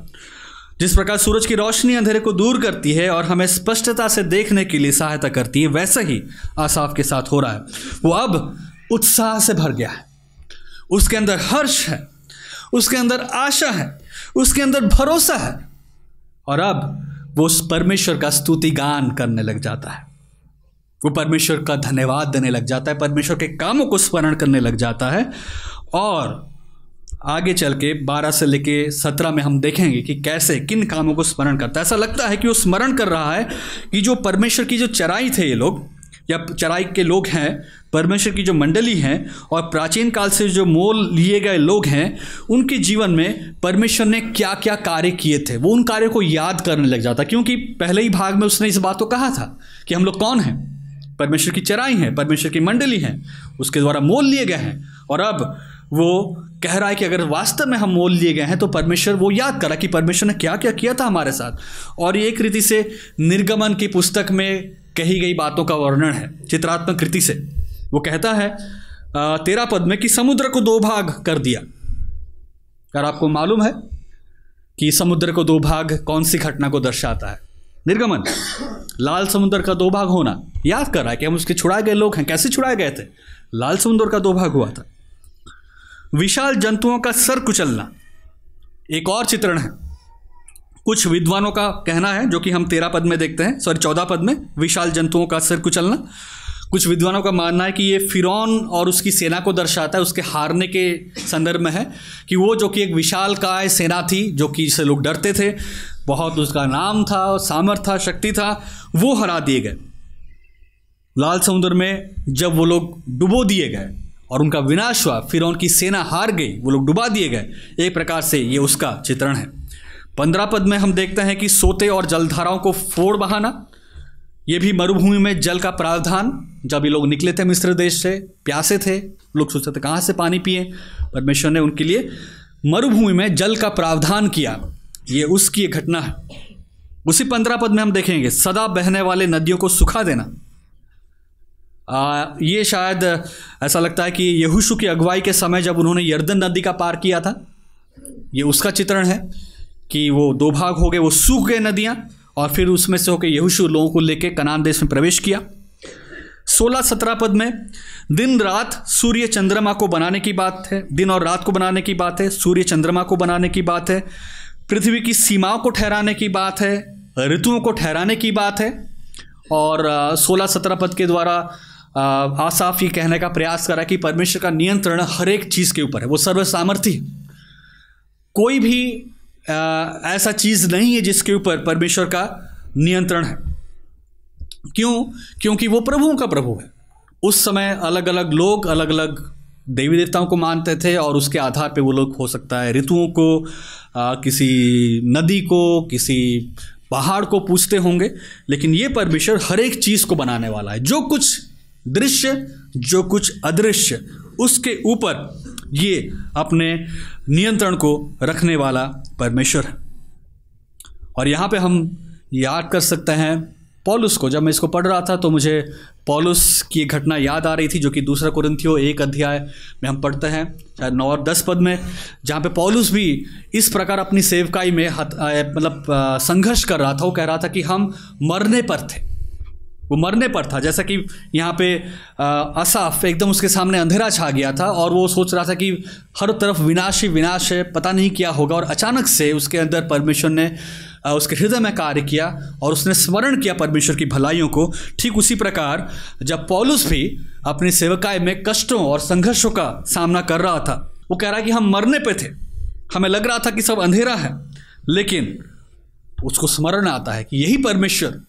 जिस प्रकार सूरज की रोशनी अंधेरे को दूर करती है, और हमें स्पष्टता से देखने के लिए सहायता करती है, वैसा ही आसाफ के साथ हो रहा है। वो अब उत्साह से भर गया है। उसके अंदर हर्ष है, उसके अंदर आशा है, उसके अंदर भरोसा है। और अब वो उस परमेश्वर का स्तुति गान करने लग जाता है। वो परमेश्वर का धन्यवाद देने लग जाता है, परमेश्वर के कामों को स्मरण करने लग जाता है। और आगे चल के बारह से लेके सत्रह में हम देखेंगे कि कैसे, किन कामों को स्मरण करता है। ऐसा लगता है कि वो स्मरण कर रहा है कि जो परमेश्वर की जो चराई थे ये लोग या चराई के लोग हैं, परमेश्वर की जो मंडली हैं और प्राचीन काल से जो मोल लिए गए लोग हैं, उनके जीवन में परमेश्वर ने क्या क्या कार्य किए थे? वो उन कार्यों को याद करने लग जाता, क्योंकि पहले ही भाग में उसने इस बात को कहा था कि हम लोग कौन हैं? परमेश्वर की चराई हैं, परमेश्वर की मंडली हैं, उसके द्वारा मोल लिए गए हैं। और अब वो कह रहा है कि अगर वास्तव में हम मोल लिए गए हैं तो परमेश्वर वो याद करा कि परमेश्वर ने क्या क्या किया था हमारे साथ। और एक रीति से निर्गमन की पुस्तक में कही गई बातों का वर्णन है, चित्रात्मक कृति से। वो कहता है तेरा पद में कि समुद्र को दो भाग कर दिया। अगर आपको मालूम है कि समुद्र को दो भाग कौन सी घटना को दर्शाता है? निर्गमन, लाल समुद्र का दो भाग होना। याद कर रहा है कि हम उसके छुड़ाए गए लोग हैं। कैसे छुड़ाए गए थे? लाल समुद्र का दो भाग हुआ था। विशाल जंतुओं का सर कुचलना। एक और चित्रण है। कुछ विद्वानों का कहना है, जो कि हम तेरह पद में देखते हैं सॉरी चौदह पद में, विशाल जंतुओं का सिर कुचलना। कुछ विद्वानों का मानना है कि ये फिरौन और उसकी सेना को दर्शाता है, उसके हारने के संदर्भ में है, कि वो जो कि एक विशाल काय सेना थी, जो कि इससे लोग डरते थे, बहुत उसका नाम था सामर्थ था, शक्ति था, वो हरा दिए गए। लाल समुद्र में जब वो लोग डुबो दिए गए और उनका विनाश हुआ फिर उनकी सेना हार गई, वो लोग डुबा दिए गए, एक प्रकार से ये उसका चित्रण है। पंद्रह पद में हम देखते हैं कि सोते और जलधाराओं को फोड़ बहाना। ये भी मरुभूमि में जल का प्रावधान। जब ये लोग निकले थे मिस्र देश से प्यासे थे लोग सोचते थे कहाँ से पानी पिए? परमेश्वर ने उनके लिए मरुभूमि में जल का प्रावधान किया। ये उसकी एक घटना है। उसी पंद्रह पद में हम देखेंगे सदा बहने वाले नदियों को सुखा देना। आ, ये शायद ऐसा लगता है कि यहूशु की अगुवाई के समय जब उन्होंने यर्दन नदी का पार किया था ये उसका चित्रण है। कि वो दो भाग हो गए, वो सूख गए नदियाँ और फिर उसमें से होकर यहूशु लोगों को लेकर कनान देश में प्रवेश किया। सोलह सत्रह पद में, दिन रात सूर्य चंद्रमा को बनाने की बात है, दिन और रात को बनाने की बात है, सूर्य चंद्रमा को बनाने की बात है, पृथ्वी की सीमाओं को ठहराने की बात है, ऋतुओं को ठहराने की बात है और सोलह सत्रह पद के द्वारा आसाफ ये कहने का प्रयास करा कि परमेश्वर का नियंत्रण हर एक चीज़ के ऊपर है, वो सर्व सामर्थ्य कोई भी ऐसा चीज़ नहीं है जिसके ऊपर परमेश्वर का नियंत्रण है। क्यों? क्योंकि वो प्रभुओं का प्रभु है। उस समय अलग अलग लोग अलग अलग देवी देवताओं को मानते थे और उसके आधार पे वो लोग हो सकता है ऋतुओं को आ, किसी नदी को किसी पहाड़ को पूछते होंगे। लेकिन ये परमेश्वर हर एक चीज़ को बनाने वाला है। जो कुछ दृश्य जो कुछ अदृश्य उसके ऊपर ये अपने नियंत्रण को रखने वाला परमेश्वर है। और यहाँ पे हम याद कर सकते हैं पॉलुस को। जब मैं इसको पढ़ रहा था तो मुझे पॉलुस की घटना याद आ रही थी, जो कि दूसरा कुरंथियो एक अध्याय में हम पढ़ते हैं, शायद नौ और दस पद में, जहाँ पे पॉलुस भी इस प्रकार अपनी सेवकाई में मतलब संघर्ष कर रहा था। वो कह रहा था कि हम मरने पर थे। वो मरने पर था। जैसा कि यहाँ पे असाफ एकदम उसके सामने अंधेरा छा गया था और वो सोच रहा था कि हर तरफ़ विनाश ही विनाश है, पता नहीं क्या होगा। और अचानक से उसके अंदर परमेश्वर ने उसके हृदय में कार्य किया और उसने स्मरण किया परमेश्वर की भलाइयों को। ठीक उसी प्रकार जब पॉलुस भी अपनी सेवकाय में कष्टों और संघर्षों का सामना कर रहा था, वो कह रहा कि हम मरने पे थे। हमें लग रहा था कि सब अंधेरा है, लेकिन उसको स्मरण आता है कि यही परमेश्वर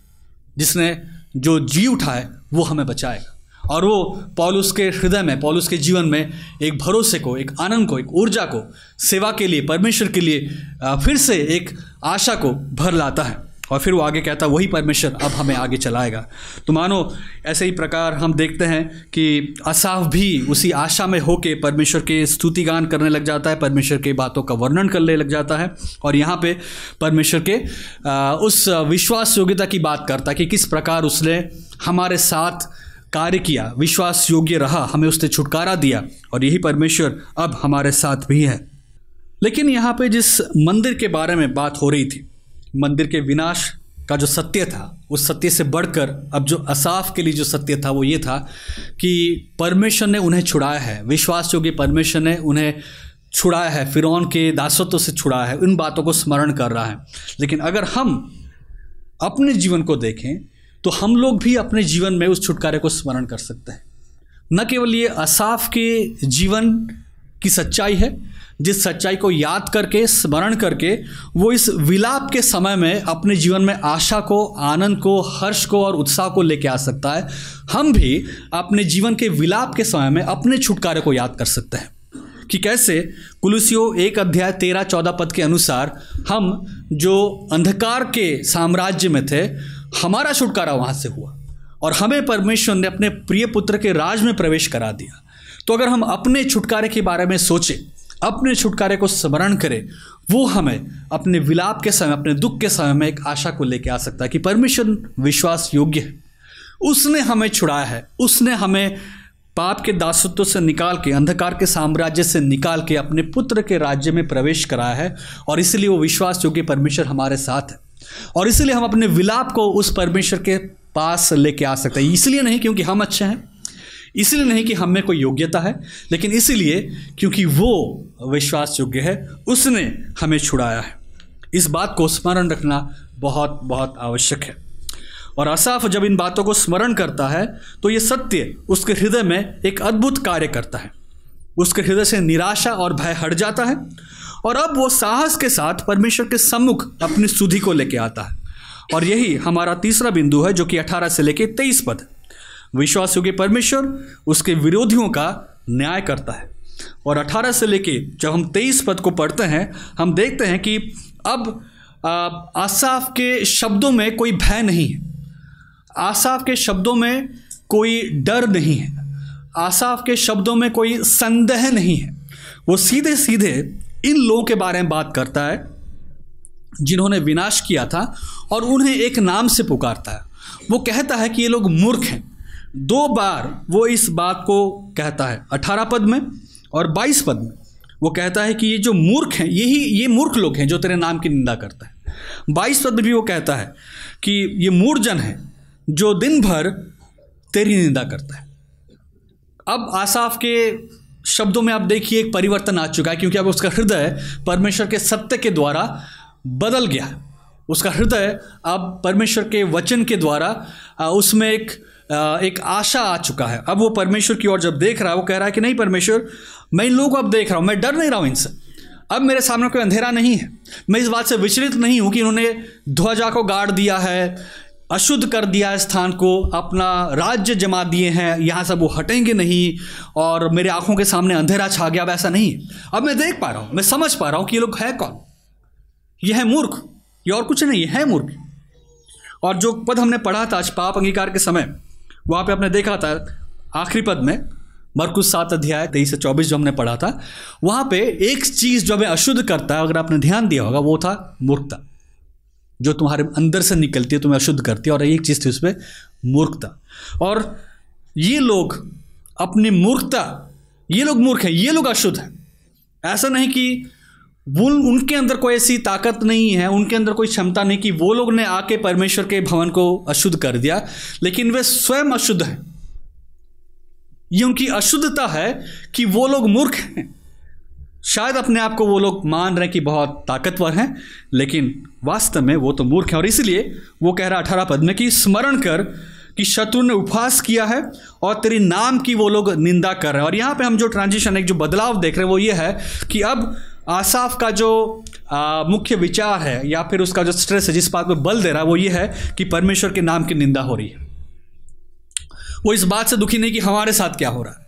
जिसने जो जी उठाए, वो हमें बचाएगा। और वो पॉलुस के हृदय में, पॉलुस के जीवन में एक भरोसे को, एक आनंद को, एक ऊर्जा को, सेवा के लिए, परमेश्वर के लिए फिर से एक आशा को भर लाता है। और फिर वो आगे कहता है वही परमेश्वर अब हमें आगे चलाएगा। तो मानो, ऐसे ही प्रकार हम देखते हैं कि असाफ भी उसी आशा में होके परमेश्वर के स्तुति गान करने लग जाता है, परमेश्वर के बातों का वर्णन करने लग जाता है। और यहाँ पे परमेश्वर के उस विश्वास योग्यता की बात करता है कि किस प्रकार उसने हमारे साथ कार्य किया विश्वास योग्य रहा, हमें उसने छुटकारा दिया और यही परमेश्वर अब हमारे साथ भी है। लेकिन यहाँ पे जिस मंदिर के बारे में बात हो रही थी मंदिर के विनाश का जो सत्य था, उस सत्य से बढ़कर अब जो असाफ के लिए जो सत्य था, वो ये था कि परमेश्वर ने उन्हें छुड़ाया है। विश्वास योग्य परमेश्वर ने उन्हें छुड़ाया है। फिर के दासत्व से छुड़ाया है। उन बातों को स्मरण कर रहा है। लेकिन अगर हम अपने जीवन को देखें तो हम लोग भी अपने जीवन में उस छुटकारे को स्मरण कर सकते हैं। न केवल ये असाफ के जीवन की सच्चाई है जिस सच्चाई को याद करके, स्मरण करके, वो इस विलाप के समय में अपने जीवन में आशा को, आनंद को, हर्ष को और उत्साह को लेके आ सकता है। हम भी अपने जीवन के विलाप के समय में अपने छुटकारे को याद कर सकते हैं। कि कैसे? कुलुसियो एक अध्याय तेरह चौदह पद के अनुसार, हम जो अंधकार के साम्राज्य में थे, हमारा छुटकारा वहाँ से हुआ और हमें परमेश्वर ने अपने प्रिय पुत्र के राज में प्रवेश करा दिया। तो अगर हम अपने छुटकारे के बारे में सोचें अपने छुटकारे को स्मरण करें, वो हमें अपने विलाप के समय, अपने दुख के समय में एक आशा को लेकर आ सकता है कि परमेश्वर विश्वास योग्य है। उसने हमें छुड़ाया है। उसने हमें पाप के दासत्व से निकाल के, अंधकार के साम्राज्य से निकाल के, अपने पुत्र के राज्य में प्रवेश कराया है और इसलिए वो विश्वास योग्य परमेश्वर हमारे साथ है। और इसलिए हम अपने विलाप को उस परमेश्वर के पास लेके आ सकते हैं। इसलिए नहीं, क्योंकि हम अच्छे हैं। इसलिए नहीं कि हम में कोई योग्यता है, लेकिन इसलिए क्योंकि वो विश्वास योग्य है, उसने हमें छुड़ाया है। इस बात को स्मरण रखना बहुत बहुत आवश्यक है। और असाफ जब इन बातों को स्मरण करता है तो ये सत्य उसके हृदय में एक अद्भुत कार्य करता है। उसके हृदय से निराशा और भय हट जाता है, और अब वो साहस के साथ परमेश्वर के सम्मुख अपनी सुधि को लेके आता है। और यही हमारा तीसरा बिंदु है, जो कि 18 से लेके 23 पद। विश्वास योग्य परमेश्वर उसके विरोधियों का न्याय करता है। और 18 से लेके जब हम 23 पद को पढ़ते हैं, हम देखते हैं कि अब आसाफ के शब्दों में कोई भय नहीं है। आसाफ के शब्दों में कोई डर नहीं है। आसाफ के शब्दों में कोई संदेह नहीं है। वो सीधे सीधे इन लोगों के बारे में बात करता है, जिन्होंने विनाश किया था और उन्हें एक नाम से पुकारता है। वो कहता है कि ये लोग मूर्ख हैं। दो बार वो इस बात को कहता है, अठारह पद में और बाईस पद में। वो कहता है कि ये जो मूर्ख हैं यही ये ये मूर्ख लोग हैं जो तेरे नाम की निंदा करता है। बाईस पद में भी वो कहता है कि ये मूर्जन है जो दिन भर तेरी निंदा करता है। अब आसाफ के शब्दों में आप देखिए एक परिवर्तन आ चुका है, क्योंकि अब उसका हृदय परमेश्वर के सत्य के द्वारा बदल गया उसका हृदय अब परमेश्वर के वचन के द्वारा उसमें एक एक आशा आ चुका है। अब वो परमेश्वर की ओर जब देख रहा है, वो कह रहा है कि नहीं परमेश्वर, मैं इन लोगों को अब देख रहा हूँ, मैं डर नहीं रहा हूँ इनसे। अब मेरे सामने कोई अंधेरा नहीं है। मैं इस बात से विचलित नहीं हूँ कि इन्होंने ध्वजा को गाड़ दिया है, अशुद्ध कर दिया है स्थान को, अपना राज्य जमा दिए हैं, यहाँ सब वो हटेंगे नहीं, और मेरे आँखों के सामने अंधेरा छा गया अब ऐसा नहीं अब मैं देख पा रहा हूँ, मैं समझ पा रहा हूँ कि ये लोग है कौन? ये है मूर्ख, ये और कुछ नहीं है मूर्ख। और जो पद हमने पढ़ा था आज पाप अंगीकार के समय वहाँ पे आपने देखा था, आखिरी पद में, मरकुस सात अध्याय तेईस से चौबीस जो हमने पढ़ा था, वहाँ पे एक चीज़ जो हमें अशुद्ध करता है, अगर आपने ध्यान दिया होगा, वो था मूर्खता। जो तुम्हारे अंदर से निकलती है, तुम्हें अशुद्ध करती है, और एक चीज़ थी उसमें मूर्खता। और ये लोग अपनी मूर्खता, ये लोग मूर्ख हैं, ये लोग अशुद्ध हैं। ऐसा नहीं कि वो उनके अंदर कोई ऐसी ताकत नहीं है, उनके अंदर कोई क्षमता नहीं कि वो लोग ने आके परमेश्वर के भवन को अशुद्ध कर दिया, लेकिन वे स्वयं अशुद्ध हैं। ये उनकी अशुद्धता है कि वो लोग मूर्ख हैं। शायद अपने आप को वो लोग मान रहे हैं कि बहुत ताकतवर हैं, लेकिन वास्तव में वो तो मूर्ख हैं। और इसलिए वो कह रहा अठारह पद में कि स्मरण कर कि शत्रु ने उपहास किया है और तेरे नाम की वो लोग निंदा कर रहे हैं। और यहाँ पे हम जो ट्रांजिशन एक जो बदलाव देख रहे हैं, वो ये है कि अब आसाफ का जो आ, मुख्य विचार है या फिर उसका जो स्ट्रेस है जिस बात पर बल दे रहा है वो ये है कि परमेश्वर के नाम की निंदा हो रही है। वो इस बात से दुखी नहीं कि हमारे साथ क्या हो रहा है।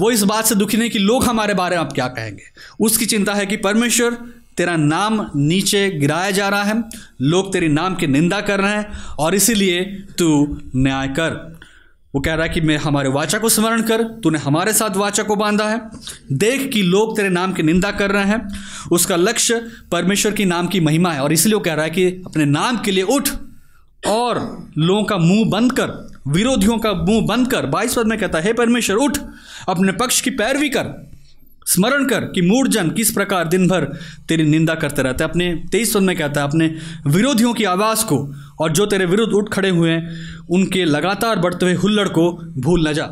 वो इस बात से दुखी नहीं कि लोग हमारे बारे में आप क्या कहेंगे। उसकी चिंता है कि परमेश्वर तेरा नाम नीचे गिराया जा रहा है लोग तेरे नाम की निंदा कर रहे हैं और इसीलिए तू न्याय कर। वो कह रहा है कि मैं हमारे वाचा को स्मरण कर, तूने हमारे साथ वाचा को बांधा है। देख कि लोग तेरे नाम की निंदा कर रहे हैं। उसका लक्ष्य परमेश्वर की नाम की महिमा है और इसलिए वो कह रहा है कि अपने नाम के लिए उठ और लोगों का मुँह बंद कर, विरोधियों का मुँह बंद कर। बाईस पद में कहता है, हे परमेश्वर, उठ, अपने पक्ष की पैरवी कर स्मरण कर कि मूर्जन किस प्रकार दिन भर तेरी निंदा करते रहते हैं। अपने तेईस पद में कहता है, अपने विरोधियों की आवाज़ को और जो तेरे विरुद्ध उठ खड़े हुए हैं, उनके लगातार बढ़ते हुए हुल्लड़ को भूल न जा।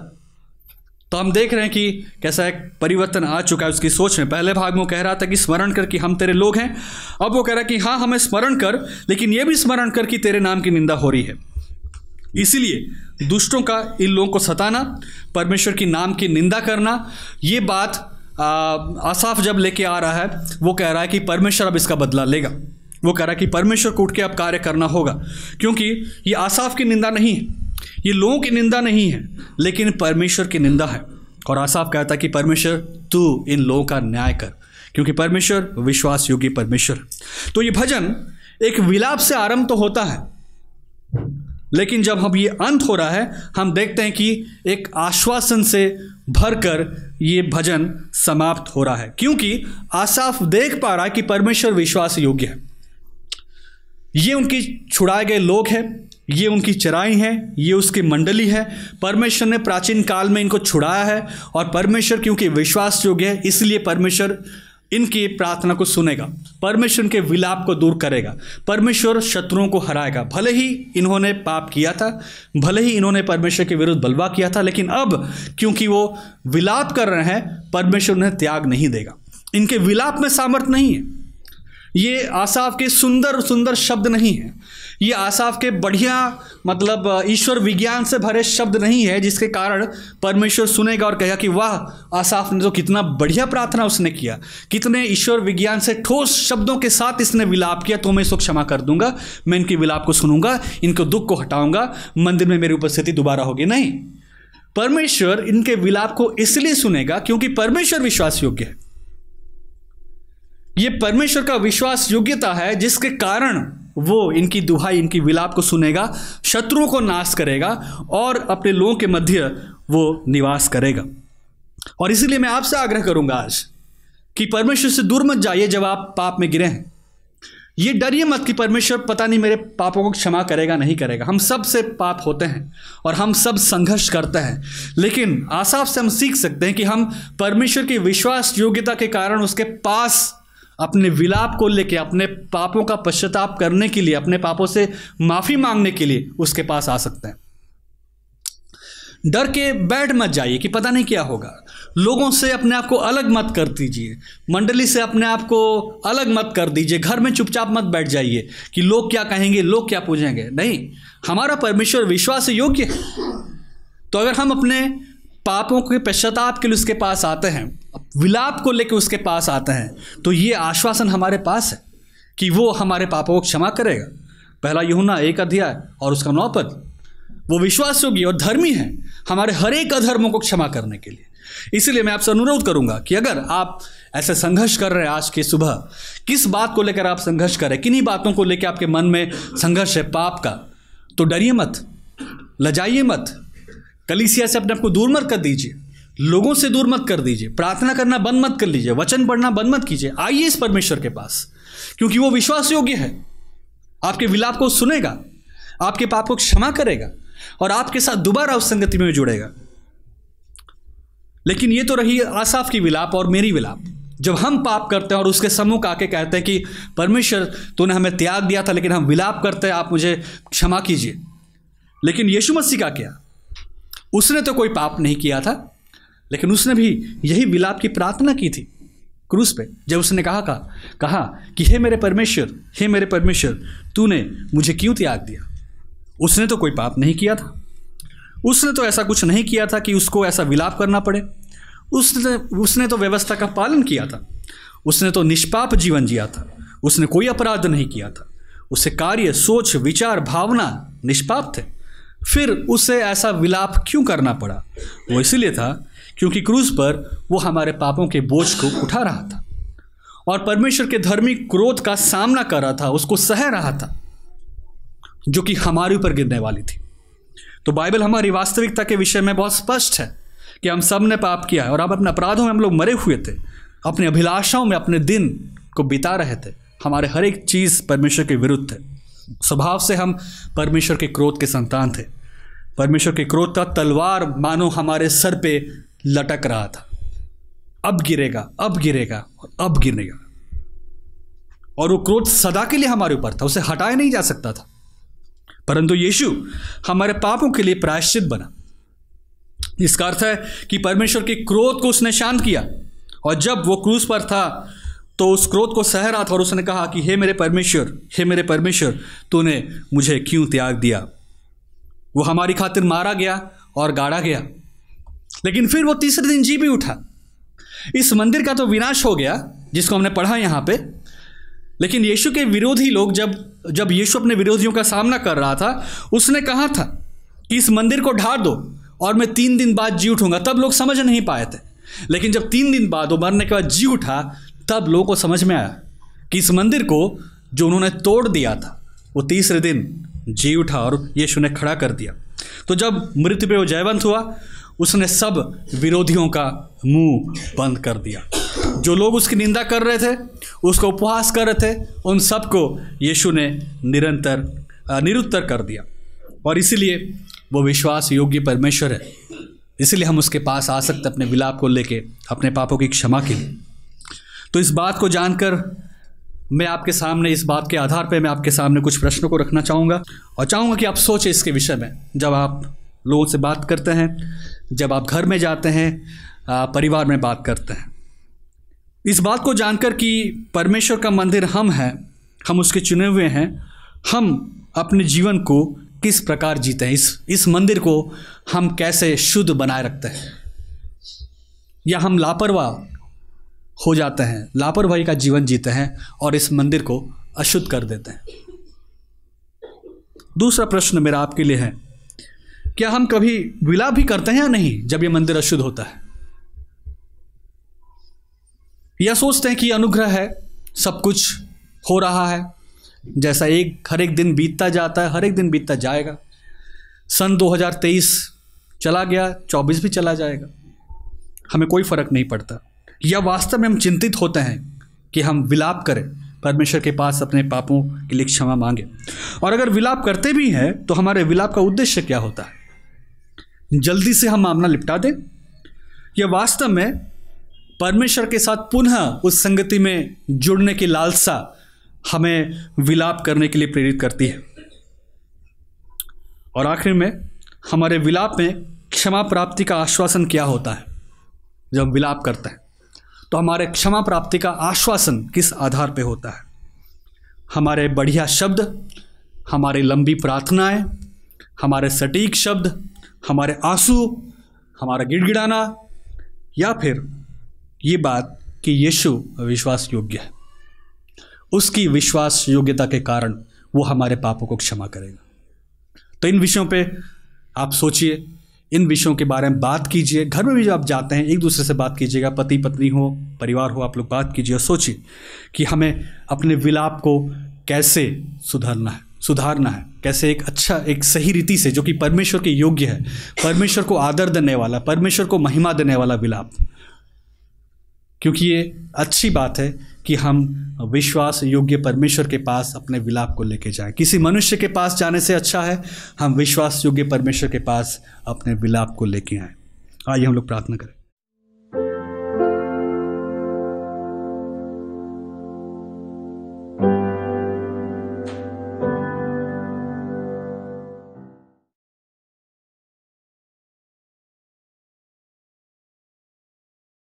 तो हम देख रहे हैं कि कैसा एक परिवर्तन आ चुका है उसकी सोच में। पहले भाग में वो कह रहा था कि स्मरण कर कि हम तेरे लोग हैं। अब वो कह रहा है कि हाँ हमें स्मरण कर, लेकिन ये भी स्मरण कर कि तेरे नाम की निंदा हो रही है। इसीलिए दुष्टों का इन लोगों को सताना, परमेश्वर की नाम की निंदा करना, ये बात आसाफ जब लेके आ रहा है, वो कह रहा है कि परमेश्वर अब इसका बदला लेगा। वो कह रहा है कि परमेश्वर को उठ के अब कार्य करना होगा। क्योंकि ये आसाफ की निंदा नहीं है, ये लोगों की निंदा नहीं है, लेकिन परमेश्वर की निंदा है। और आसाफ कहता है कि परमेश्वर, तू इन लोगों का न्याय कर, क्योंकि परमेश्वर विश्वास योगी परमेश्वर। तो ये भजन एक विलाप से आरंभ तो होता है लेकिन जब हम ये अंत हो रहा है, हम देखते हैं कि एक आश्वासन से भरकर ये भजन समाप्त हो रहा है। क्योंकि आसाफ देख पा रहा है कि परमेश्वर विश्वास योग्य है। ये उनकी छुड़ाए गए लोग हैं, ये उनकी चराई है, ये उसकी मंडली है। परमेश्वर ने प्राचीन काल में इनको छुड़ाया है और परमेश्वर क्योंकि विश्वास योग्य है, इसलिए परमेश्वर इनकी प्रार्थना को सुनेगा, परमेश्वर के विलाप को दूर करेगा, परमेश्वर शत्रुओं को हराएगा। भले ही इन्होंने पाप किया था, भले ही इन्होंने परमेश्वर के विरुद्ध बलवा किया था, लेकिन अब क्योंकि वो विलाप कर रहे हैं, परमेश्वर उन्हें त्याग नहीं देगा। इनके विलाप में सामर्थ्य नहीं है। ये आसाफ के सुंदर सुंदर शब्द नहीं है। ये आसाफ के बढ़िया मतलब ईश्वर विज्ञान से भरे शब्द नहीं है, जिसके कारण परमेश्वर सुनेगा और कहेगा कि, वाह, आसाफ ने तो कितना बढ़िया प्रार्थना उसने किया। कितने ईश्वर विज्ञान से ठोस शब्दों के साथ इसने विलाप किया तो मैं इसको क्षमा कर दूँगा, मैं इनके विलाप को सुनूँगा, इनको दुख को हटाऊँगा, मंदिर में मेरी उपस्थिति दोबारा होगी। नहीं, परमेश्वर इनके विलाप को इसलिए सुनेगा क्योंकि परमेश्वर विश्वास योग्य है। ये परमेश्वर का विश्वास योग्यता है, जिसके कारण वो इनकी दुहाई, इनकी विलाप को सुनेगा, शत्रुओं को नाश करेगा और अपने लोगों के मध्य वो निवास करेगा। और इसीलिए मैं आपसे आग्रह करूँगा आज कि परमेश्वर से दूर मत जाइए जब आप पाप में गिरे हैं। ये डरिए मत कि परमेश्वर पता नहीं मेरे पापों को क्षमा करेगा, नहीं करेगा। हम सबसे पाप होते हैं और हम सब संघर्ष करते हैं, लेकिन आसाफ से हम सीख सकते हैं कि हम परमेश्वर की विश्वास योग्यता के कारण उसके पास अपने विलाप को लेके, अपने पापों का पश्चाताप करने के लिए, अपने पापों से माफ़ी मांगने के लिए उसके पास आ सकते हैं। डर के बैठ मत जाइए कि पता नहीं क्या होगा। लोगों से अपने आप को अलग मत कर दीजिए। मंडली से अपने आप को अलग मत कर दीजिए। घर में चुपचाप मत बैठ जाइए कि लोग क्या कहेंगे, लोग क्या पूछेंगे। नहीं, हमारा परमेश्वर विश्वास योग्य है। तो अगर हम अपने पापों के पश्चाताप के लिए उसके पास आते हैं, विलाप को लेकर उसके पास आते हैं तो ये आश्वासन हमारे पास है कि वो हमारे पापों को क्षमा करेगा। पहला यूना एक अध्याय और उसका नौ पद। वो विश्वास योगी और धर्मी है हमारे हर एक अधर्मों को क्षमा करने के लिए। इसलिए मैं आपसे अनुरोध करूँगा कि अगर आप ऐसे संघर्ष कर रहे हैं आज की सुबह, किस बात को लेकर आप संघर्ष कर, किन्हीं बातों को लेकर आपके मन में संघर्ष है पाप का तो डरिए मत, लजाइए मत कलीसिया से अपने आप को दूर मत कर दीजिए। लोगों से दूर मत कर दीजिए। प्रार्थना करना बंद मत कर लीजिए। वचन पढ़ना बंद मत कीजिए। आइए इस परमेश्वर के पास, क्योंकि वो विश्वास योग्य है। आपके विलाप को सुनेगा, आपके पाप को क्षमा करेगा, और आपके साथ दोबारा उस संगति में जुड़ेगा। लेकिन ये तो रही आसाफ की विलाप और मेरी विलाप। जब हम पाप करते हैं और उसके सम्मुख आके कहते हैं कि, परमेश्वर, तूने हमें त्याग दिया था, लेकिन हम विलाप करते हैं, आप मुझे क्षमा कीजिए। लेकिन यीशु मसीह का क्या? उसने तो कोई पाप नहीं किया था, लेकिन उसने भी यही विलाप की प्रार्थना की थी क्रूस पे। जब उसने कहा का कहा कि, हे मेरे परमेश्वर, हे मेरे परमेश्वर, तूने मुझे क्यों त्याग दिया? उसने तो कोई पाप नहीं किया था। उसने तो ऐसा कुछ नहीं किया था कि उसको ऐसा विलाप करना पड़े। उसने उसने तो व्यवस्था का पालन किया था। उसने तो निष्पाप जीवन जिया था। उसने कोई अपराध नहीं किया था। उसे कार्य, सोच, विचार, भावना निष्पाप थे। फिर उसे ऐसा विलाप क्यों करना पड़ा? वो इसीलिए था क्योंकि क्रूज पर वो हमारे पापों के बोझ को उठा रहा था और परमेश्वर के धर्मी क्रोध का सामना कर रहा था, उसको सह रहा था, जो कि हमारे ऊपर गिरने वाली थी। तो बाइबल हमारी वास्तविकता के विषय में बहुत स्पष्ट है कि हम सबने पाप किया है और अब अपने अपराधों में हम लोग मरे हुए थे, अपनी अभिलाषाओं में अपने दिन को बिता रहे थे, हमारे हर एक चीज़ परमेश्वर के विरुद्ध थे स्वभाव से हम परमेश्वर के क्रोध के संतान थे। परमेश्वर के क्रोध का तलवार मानो हमारे सर पे लटक रहा था। अब गिरेगा अब गिरेगा और अब गिरेगा और वो क्रोध सदा के लिए हमारे ऊपर था, उसे हटाया नहीं जा सकता था। परंतु यीशु हमारे पापों के लिए प्रायश्चित बना। इसका अर्थ है कि परमेश्वर के क्रोध को उसने शांत किया और जब वो क्रूज पर था तो उस क्रोध को सह रहा था और उसने कहा कि, हे मेरे परमेश्वर, हे मेरे परमेश्वर, तूने मुझे क्यों त्याग दिया? वो हमारी खातिर मारा गया और गाड़ा गया। लेकिन फिर वो तीसरे दिन जी भी उठा। इस मंदिर का तो विनाश हो गया, जिसको हमने पढ़ा यहाँ पे। लेकिन यीशु के विरोधी लोग जब जब यीशु अपने विरोधियों का सामना कर रहा था, उसने कहा था कि, इस मंदिर को ढा दो और मैं तीन दिन बाद जी उठूँगा। तब लोग समझ नहीं पाए थे। लेकिन जब तीन दिन बाद वो मरने के बाद जी उठा तब लोगों को समझ में आया कि इस मंदिर को जो उन्होंने तोड़ दिया था, वो तीसरे दिन जी उठा और यीशु ने खड़ा कर दिया। तो जब मृत्यु पे वो जयवंत हुआ, उसने सब विरोधियों का मुँह बंद कर दिया। जो लोग उसकी निंदा कर रहे थे, उसको उपवास कर रहे थे, उन सबको यीशु ने निरंतर निरुत्तर कर दिया। और इसीलिए वो विश्वास योग्य परमेश्वर है। इसलिए हम उसके पास आ सकते अपने विलाप को लेके, अपने पापों की क्षमा के लिए। तो इस बात को जानकर मैं आपके सामने, इस बात के आधार पर मैं आपके सामने कुछ प्रश्नों को रखना चाहूँगा और चाहूँगा कि आप सोचें इसके विषय में। जब आप लोगों से बात करते हैं, जब आप घर में जाते हैं परिवार में बात करते हैं, इस बात को जानकर कि परमेश्वर का मंदिर हम हैं, हम उसके चुने हुए हैं, हम अपने जीवन को किस प्रकार जीते हैं, इस इस मंदिर को हम कैसे शुद्ध बनाए रखते हैं, या हम लापरवाह हो जाते हैं, लापरवाही का जीवन जीते हैं और इस मंदिर को अशुद्ध कर देते हैं। दूसरा प्रश्न मेरा आपके लिए है, क्या हम कभी विलाप भी करते हैं या नहीं जब ये मंदिर अशुद्ध होता है? या सोचते हैं कि अनुग्रह है, सब कुछ हो रहा है, जैसा एक, हर एक दिन बीतता जाता है, हर एक दिन बीतता जाएगा। सन 2023 चला गया 24 भी चला जाएगा। हमें कोई फ़र्क नहीं पड़ता। या वास्तव में हम चिंतित होते हैं कि हम विलाप करें, परमेश्वर के पास अपने पापों के लिए क्षमा मांगे। और अगर विलाप करते भी हैं तो हमारे विलाप का उद्देश्य क्या होता है? जल्दी से हम मामला निपटा दें? या वास्तव में परमेश्वर के साथ पुनः उस संगति में जुड़ने की लालसा हमें विलाप करने के लिए प्रेरित करती है? और आखिर में हमारे विलाप में क्षमा प्राप्ति का आश्वासन क्या होता है, जब विलाप करते हैं? तो हमारे क्षमा प्राप्ति का आश्वासन किस आधार पर होता है? हमारे बढ़िया शब्द, हमारी लंबी प्रार्थनाएँ, हमारे सटीक शब्द, हमारे आँसू, हमारा गिड़गिड़ाना, या फिर ये बात कि यीशु विश्वास योग्य है। उसकी विश्वास योग्यता के कारण वो हमारे पापों को क्षमा करेगा। तो इन विषयों पे आप सोचिए इन विषयों के बारे में बात कीजिए। घर में भी जब आप जाते हैं, एक दूसरे से बात कीजिएगा। पति, पत्नी हो, परिवार हो, आप लोग बात कीजिए और सोचिए कि हमें अपने विलाप को कैसे सुधारना है सुधारना है। कैसे एक अच्छा एक सही रीति से, जो कि परमेश्वर के योग्य है। परमेश्वर को आदर देने वाला, परमेश्वर को महिमा देने वाला विलाप। क्योंकि ये अच्छी बात है कि हम विश्वास योग्य परमेश्वर के पास अपने विलाप को लेके जाएँ। किसी मनुष्य के पास जाने से अच्छा है, हम विश्वास योग्य परमेश्वर के पास अपने विलाप को लेके आएँ। आइए हम लोग प्रार्थना करें।